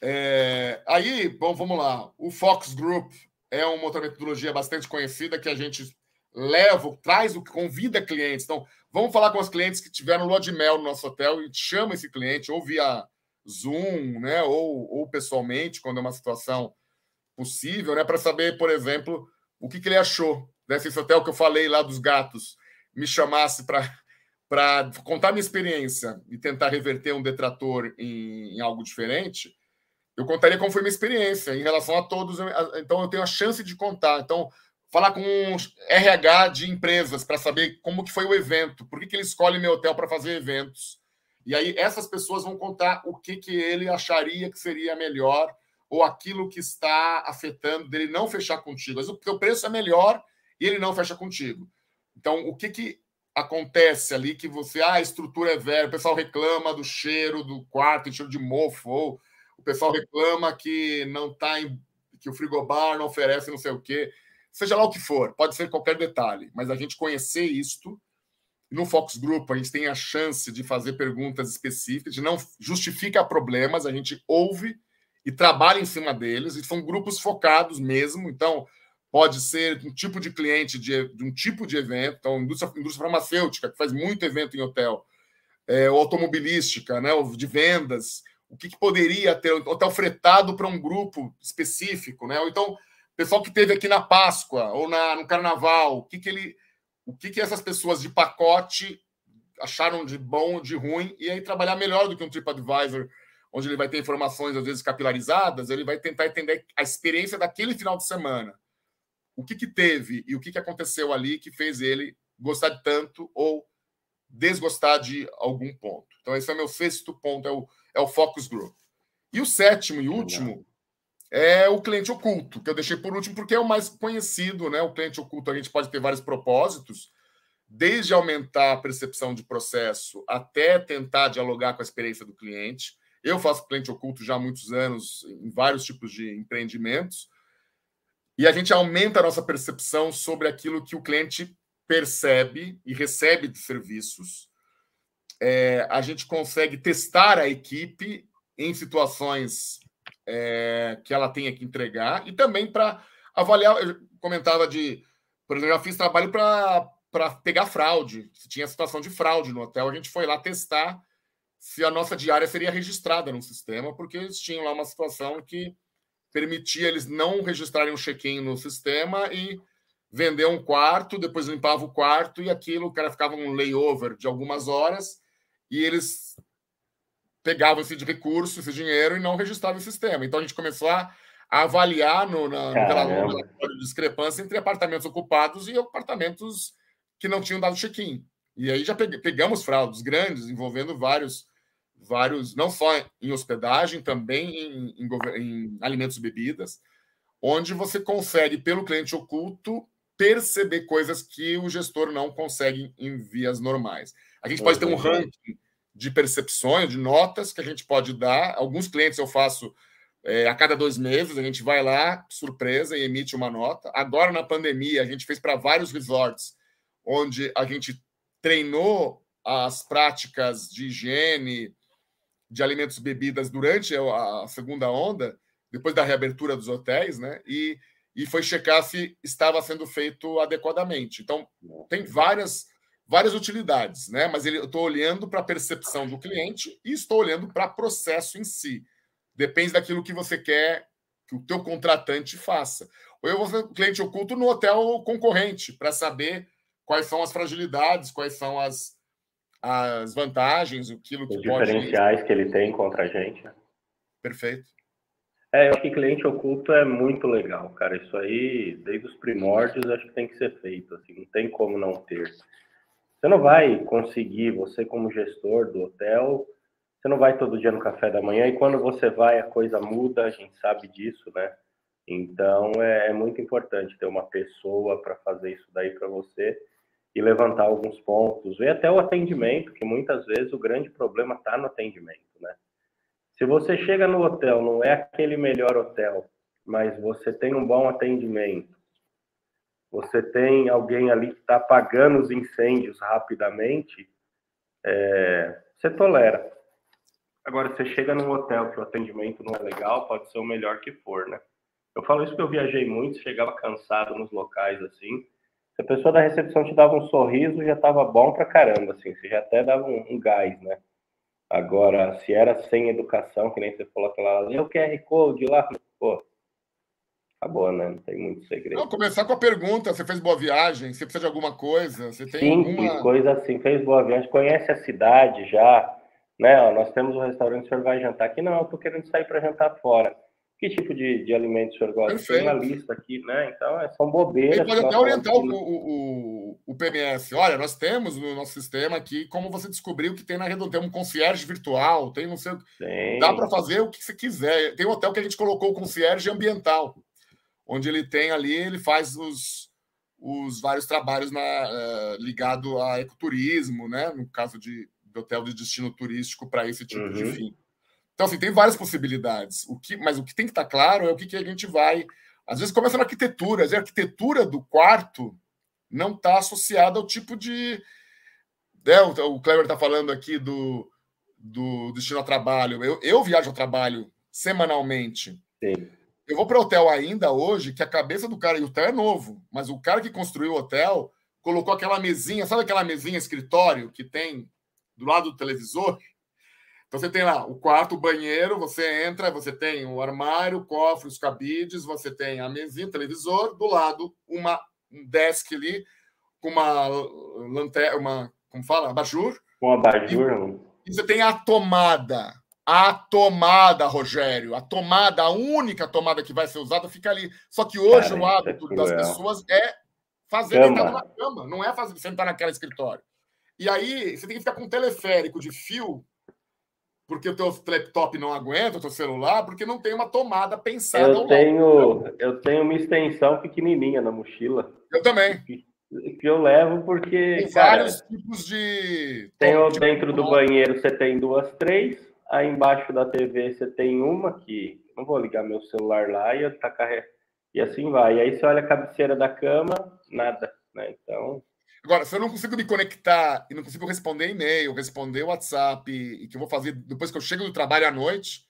S2: É, aí, bom, vamos lá. O Fox Group é uma outra metodologia bastante conhecida que a gente leva, traz o que convida clientes. Então, vamos falar com os clientes que tiveram lua de mel no nosso hotel e chama esse cliente ou via Zoom, né, ou, ou pessoalmente, quando é uma situação possível, né, para saber, por exemplo, o que, que ele achou desse hotel que eu falei lá dos gatos. Me chamasse para para contar minha experiência e tentar reverter um detrator em, em, algo diferente, eu contaria como foi minha experiência em relação a todos. Então, eu tenho a chance de contar. Então, falar com um RH de empresas para saber como que foi o evento, por que, que ele escolhe meu hotel para fazer eventos. E aí essas pessoas vão contar o que, que ele acharia que seria melhor ou aquilo que está afetando dele não fechar contigo. Mas o teu preço é melhor e ele não fecha contigo. Então, o que, que acontece ali que você, ah, a estrutura é velha, o pessoal reclama do cheiro do quarto, cheiro de mofo, ou o pessoal reclama que não está em que o frigobar não oferece não sei o quê. Seja lá o que for, pode ser qualquer detalhe, mas a gente conhecer isto no Fox Group, a gente tem a chance de fazer perguntas específicas, de não justifica problemas, a gente ouve e trabalha em cima deles, e são grupos focados mesmo, então pode ser um tipo de cliente de, de um tipo de evento, então indústria, indústria farmacêutica, que faz muito evento em hotel, é, automobilística, né, de vendas, o que, que poderia ter, hotel fretado para um grupo específico, né, ou então pessoal que teve aqui na Páscoa ou na, no Carnaval, o que, que ele o que, que essas pessoas de pacote acharam de bom, de ruim, e aí trabalhar melhor do que um TripAdvisor, onde ele vai ter informações, às vezes, capilarizadas, ele vai tentar entender a experiência daquele final de semana. O que, que teve e o que, que aconteceu ali que fez ele gostar de tanto ou desgostar de algum ponto. Então, esse é o meu sexto ponto, é o, é o focus group. E o sétimo e último é o cliente oculto, que eu deixei por último porque é o mais conhecido, né? O cliente oculto a gente pode ter vários propósitos, desde aumentar a percepção de processo até tentar dialogar com a experiência do cliente. Eu faço cliente oculto já há muitos anos em vários tipos de empreendimentos. E a gente aumenta a nossa percepção sobre aquilo que o cliente percebe e recebe de serviços. É, a gente consegue testar a equipe em situações é, que ela tenha que entregar e também para avaliar. Eu comentava de, por exemplo, eu fiz trabalho para pegar fraude. Se tinha situação de fraude no hotel, a gente foi lá testar se a nossa diária seria registrada no sistema, porque eles tinham lá uma situação que permitia eles não registrarem um check-in no sistema e vender um quarto, depois limpava o quarto e aquilo, o cara ficava um layover de algumas horas e eles pegavam esse recurso, esse dinheiro e não registravam o sistema. Então a gente começou a, avaliar no, na, discrepância entre apartamentos ocupados e apartamentos que não tinham dado check-in. E aí já pegamos fraudes grandes envolvendo vários, vários, não só em hospedagem, também em, em, em alimentos e bebidas, onde você consegue, pelo cliente oculto, perceber coisas que o gestor não consegue em vias normais. A gente pode ter um ranking de percepções, de notas que a gente pode dar. Alguns clientes eu faço é, a cada dois meses, a gente vai lá, surpresa, e emite uma nota. Agora, na pandemia, a gente fez para vários resorts, onde a gente treinou as práticas de higiene, de alimentos e bebidas durante a segunda onda, depois da reabertura dos hotéis, né? E, e foi checar se estava sendo feito adequadamente. Então, tem várias várias utilidades, né? Mas ele, eu estou olhando para a percepção do cliente e estou olhando para o processo em si. Depende daquilo que você quer que o teu contratante faça. Ou eu vou ser cliente oculto no hotel concorrente para saber quais são as fragilidades, quais são as, as vantagens, aquilo que
S1: Os pode... diferenciais que ele tem contra a gente. Né?
S2: Perfeito.
S1: É, eu acho que cliente oculto é muito legal, cara. Isso aí, desde os primórdios, acho que tem que ser feito. Assim, não tem como não ter. Você não vai conseguir, você como gestor do hotel, você não vai todo dia no café da manhã e quando você vai a coisa muda, a gente sabe disso, né? Então é, é muito importante ter uma pessoa para fazer isso daí para você e levantar alguns pontos, e até o atendimento, que muitas vezes o grande problema está no atendimento, né? Se você chega no hotel, não é aquele melhor hotel, mas você tem um bom atendimento, você tem alguém ali que está apagando os incêndios rapidamente, é, você tolera. Agora, você chega num hotel que o atendimento não é legal, pode ser o melhor que for, né? Eu falo isso porque eu viajei muito, chegava cansado nos locais assim. Se a pessoa da recepção te dava um sorriso, já estava bom pra caramba, assim, você já até dava um, um, gás, né? Agora, se era sem educação, que nem você falou aquela, ali, o QR Code lá, pô, acabou, né? Não tem muito segredo. Não,
S2: começar com a pergunta: você fez boa viagem? Você precisa de alguma coisa? Você tem
S1: Simples, alguma... coisa assim, fez boa viagem, conhece a cidade já, né? Ó, nós temos um restaurante, o senhor vai jantar aqui? Não, eu tô querendo sair para jantar fora. Que tipo de, de alimentos o senhor gosta? Perfeito. Tem uma lista aqui, né? Então, é, são bobeiras. Ele
S2: pode até orientar o, o, o, PMS. Olha, nós temos no nosso sistema aqui como você descobriu que tem na Redonda. Tem um concierge virtual, tem não sei o que. Dá para fazer o que você quiser. Tem um hotel que a gente colocou o concierge ambiental, onde ele tem ali, ele faz os, os vários trabalhos na, uh, ligado a ecoturismo, né? No caso de, de hotel de destino turístico para esse tipo uhum. de fim. Então, assim, tem várias possibilidades. O que, mas o que tem que estar tá claro é o que, que a gente vai. Às vezes começa na arquitetura. Às vezes, a arquitetura do quarto não está associada ao tipo de. É, o Kleber está falando aqui do, do destino a trabalho. Eu, eu viajo a trabalho semanalmente.
S1: Sim.
S2: Eu vou para o hotel ainda hoje, que a cabeça do cara, e o hotel é novo, mas o cara que construiu o hotel colocou aquela mesinha, sabe aquela mesinha escritório que tem do lado do televisor? Então você tem lá o quarto, o banheiro, você entra, você tem o armário, o cofre, os cabides, você tem a mesinha, o televisor, do lado uma um desk ali com uma lanterna, uma, como fala, abajur.
S1: Um abajur.
S2: E, e você tem a tomada. A tomada, Rogério, a tomada, a única tomada que vai ser usada fica ali. Só que hoje Cara, o hábito é das pessoas é fazer cama. na cama, não é fazer sentar naquela escritório. E aí você tem que ficar com um teleférico de fio porque o teu laptop não aguenta, o teu celular, porque não tem uma tomada pensada.
S1: Eu tenho, eu tenho uma extensão pequenininha na mochila.
S2: Eu também.
S1: Que, que eu levo porque.
S2: Tem cara, vários tipos de.
S1: Tem dentro do banheiro você tem duas, três. Aí embaixo da TV você tem uma que não vou ligar meu celular lá e tá carregando. E assim vai. E aí você olha a cabeceira da cama, nada. Né? Então.
S2: Agora, se eu não consigo me conectar e não consigo responder e-mail, responder WhatsApp, e que eu vou fazer depois que eu chego do trabalho à noite,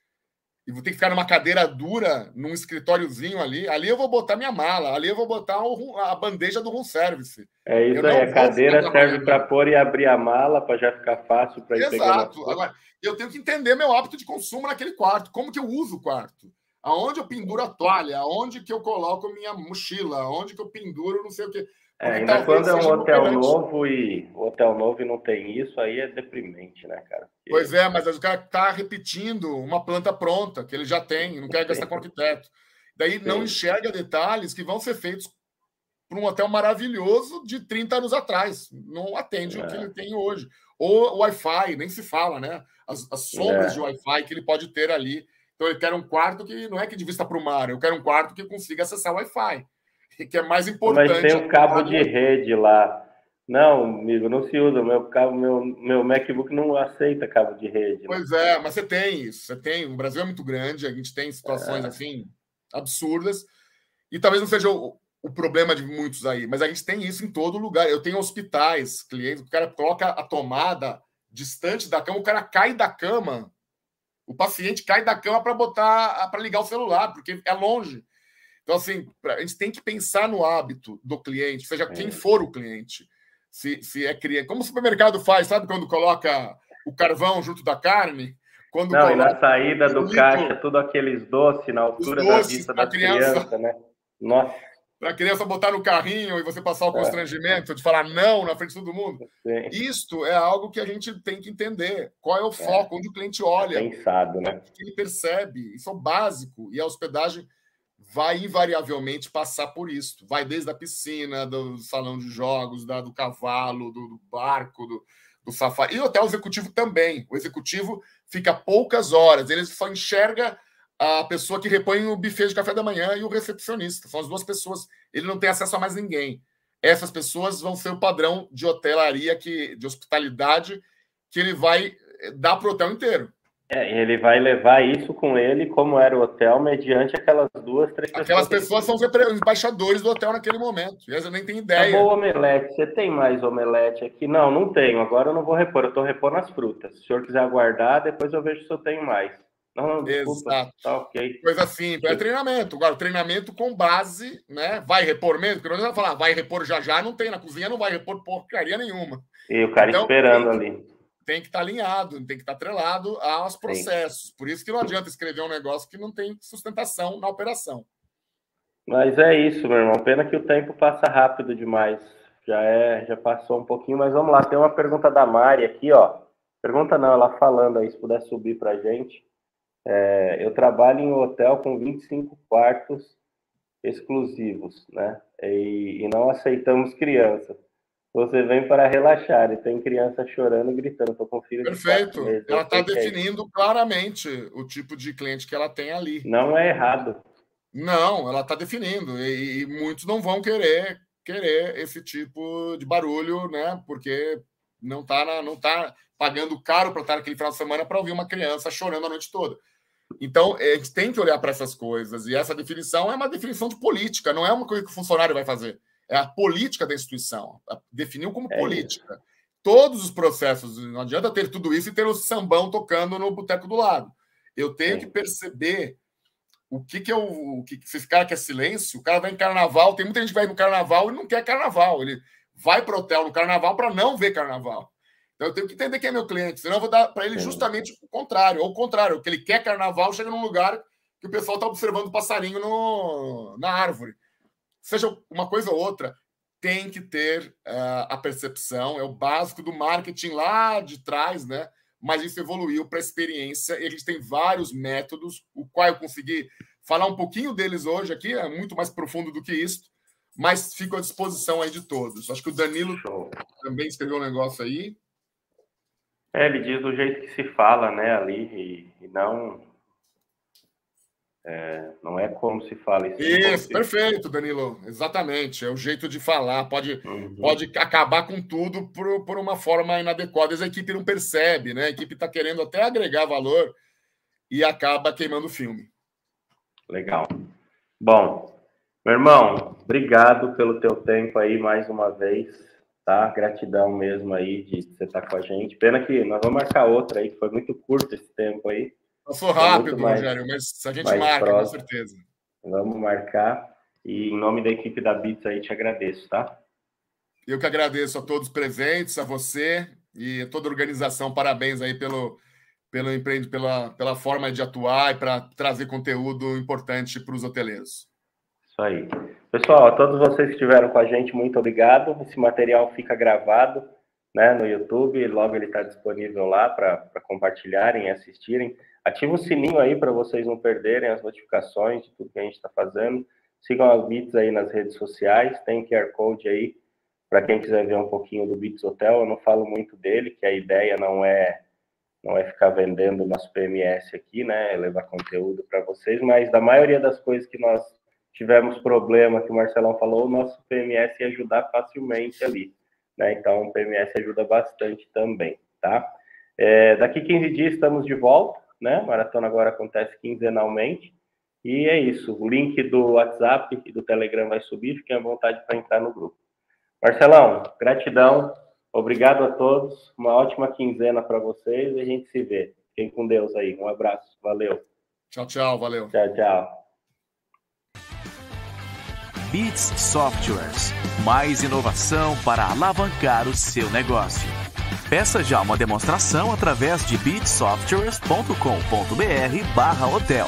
S2: e vou ter que ficar numa cadeira dura, num escritóriozinho ali, ali eu vou botar minha mala, ali eu vou botar o, a bandeja do room service.
S1: É isso aí, a cadeira serve para pôr e abrir a mala para já ficar fácil para ir
S2: Exato. Agora, eu tenho que entender meu hábito de consumo naquele quarto, como que eu uso o quarto. Aonde eu penduro a toalha, aonde que eu coloco minha mochila, aonde que eu penduro não sei o quê.
S1: É, ainda quando é um hotel novo e o hotel novo e não tem isso, aí é deprimente, né, cara?
S2: Porque... Pois é, mas o cara está repetindo uma planta pronta que ele já tem, não quer gastar com arquiteto. Daí [LAUGHS] Sim. não enxerga detalhes que vão ser feitos para um hotel maravilhoso de 30 anos atrás. Não atende é. o que é. ele tem hoje. Ou o Wi-Fi, nem se fala, né? As, as sombras é. de Wi-Fi que ele pode ter ali. Então ele quer um quarto que não é que de vista para o mar, eu quero um quarto que consiga acessar o Wi-Fi que é mais importante.
S1: Mas tem o cabo de rede lá. Não, amigo, não se usa. Meu cabo, meu, meu MacBook não aceita cabo de rede.
S2: Né? Pois é, mas você tem isso. Você tem. O Brasil é muito grande, a gente tem situações é. assim absurdas. E talvez não seja o, o, problema de muitos aí, mas a gente tem isso em todo lugar. Eu tenho hospitais, clientes, o cara coloca a tomada distante da cama, o cara cai da cama. O paciente cai da cama para botar para ligar o celular, porque é longe. Então, assim, a gente tem que pensar no hábito do cliente, seja quem é. for o cliente. Se, se é cliente. Como o supermercado faz, sabe quando coloca o carvão junto da carne? Quando
S1: Não, e na saída do caixa, tudo aqueles doces na altura doces da vista da criança, criança, né? Nossa.
S2: Para a criança botar no carrinho e você passar o é. constrangimento de falar não na frente de todo mundo. Sim. Isto é algo que a gente tem que entender. Qual é o é. foco, é. onde o cliente olha.
S1: É pensado, né?
S2: O que ele percebe. Isso é o básico. E a hospedagem vai invariavelmente passar por isso. Vai desde a piscina, do salão de jogos, da, do cavalo, do, do barco, do, do, safari. E até o executivo também. O executivo fica poucas horas, ele só enxerga a pessoa que repõe o buffet de café da manhã e o recepcionista. São as duas pessoas. Ele não tem acesso a mais ninguém. Essas pessoas vão ser o padrão de hotelaria, que, de hospitalidade, que ele vai dar para o hotel inteiro.
S1: É, ele vai levar isso com ele, como era o hotel, mediante aquelas duas, três.
S2: Aquelas pessoas são os embaixadores do hotel naquele momento. E eu nem tenho ideia.
S1: Acabou o omelete. Você tem mais omelete aqui? Não, não tenho. Agora eu não vou repor. Eu estou repondo as frutas. Se o senhor quiser aguardar, depois eu vejo se eu tenho mais. Não, não, desculpa. Exato. Tá ok.
S2: Coisa simples. É treinamento. Agora, treinamento com base, né? Vai repor mesmo? Porque não vai falar, vai repor já já, não tem. Na cozinha não vai repor porcaria nenhuma.
S1: E o cara então, esperando ali
S2: tem que estar tá alinhado, tem que estar tá atrelado aos processos. Sim. Por isso que não adianta escrever um negócio que não tem sustentação na operação.
S1: Mas é isso, meu irmão. Pena que o tempo passa rápido demais. Já é, já passou um pouquinho, mas vamos lá. Tem uma pergunta da Mari aqui, ó. Pergunta não, ela falando aí, se puder subir para a gente. É, eu trabalho em um hotel com 25 quartos exclusivos, né? E, e não aceitamos crianças. Você vem para relaxar e tem criança chorando e gritando. Estou com filho
S2: Perfeito. De ela está é definindo é claramente o tipo de cliente que ela tem ali.
S1: Não é errado.
S2: Não, ela está definindo. E, e, muitos não vão querer querer esse tipo de barulho, né? Porque não está não tá pagando caro para estar naquele final de semana para ouvir uma criança chorando a noite toda. Então, a gente tem que olhar para essas coisas. E essa definição é uma definição de política, não é uma coisa que o funcionário vai fazer. É a política da instituição. Definiu como é política. Isso. Todos os processos. Não adianta ter tudo isso e ter o sambão tocando no boteco do lado. Eu tenho é. que perceber o que, que é o, o que, que esse cara quer silêncio. O cara vai em carnaval. Tem muita gente que vai no carnaval e não quer carnaval. Ele vai para o hotel no carnaval para não ver carnaval. Então eu tenho que entender quem é meu cliente, senão eu vou dar para ele justamente o contrário, ou o contrário, o que ele quer carnaval chega num lugar que o pessoal está observando o passarinho no, na árvore. Seja uma coisa ou outra, tem que ter uh, a percepção, é o básico do marketing lá de trás, né? Mas isso evoluiu para a experiência e a gente tem vários métodos, o qual eu consegui falar um pouquinho deles hoje aqui, é muito mais profundo do que isso, mas fico à disposição aí de todos. Acho que o Danilo Show. também escreveu um negócio aí.
S1: É, ele diz do jeito que se fala, né, ali, e, e não. É, não é como se fala
S2: isso. Isso, perfeito, Danilo. Exatamente. É o jeito de falar. Pode, uhum. pode acabar com tudo por, por uma forma inadequada. Às a equipe não percebe, né? A equipe está querendo até agregar valor e acaba queimando o filme.
S1: Legal. Bom, meu irmão, obrigado pelo teu tempo aí mais uma vez tá? Gratidão mesmo aí de você estar com a gente. Pena que nós vamos marcar outra aí, que foi muito curto esse tempo aí.
S2: Passou rápido, mais, Rogério, mas a gente marca, próximo. com certeza.
S1: Vamos marcar. E em nome da equipe da Bits aí, te agradeço, tá?
S2: Eu que agradeço a todos presentes, a você e a toda a organização. Parabéns aí pelo, pelo empreende, pela, pela forma de atuar e para trazer conteúdo importante para os hoteleiros.
S1: Isso aí. Pessoal, a todos vocês que estiveram com a gente, muito obrigado. Esse material fica gravado né, no YouTube, logo ele está disponível lá para compartilharem e assistirem. Ativa o sininho aí para vocês não perderem as notificações de tudo que a gente está fazendo. Sigam as Bits aí nas redes sociais, tem QR Code aí para quem quiser ver um pouquinho do Bits Hotel. Eu não falo muito dele, que a ideia não é não é ficar vendendo nosso PMS aqui, né, é levar conteúdo para vocês, mas da maioria das coisas que nós tivemos problema, que o Marcelão falou, o nosso PMS ia ajudar facilmente ali. Né? Então, o PMS ajuda bastante também, tá? É, daqui 15 dias estamos de volta, né? maratona agora acontece quinzenalmente. E é isso. O link do WhatsApp e do Telegram vai subir. Fiquem à vontade para entrar no grupo. Marcelão, gratidão. Obrigado a todos. Uma ótima quinzena para vocês e a gente se vê. Fiquem com Deus aí. Um abraço. Valeu.
S2: Tchau, tchau. Valeu.
S1: Tchau, tchau.
S3: Bits Softwares. Mais inovação para alavancar o seu negócio. Peça já uma demonstração através de bitsoftwares.com.br/hotel.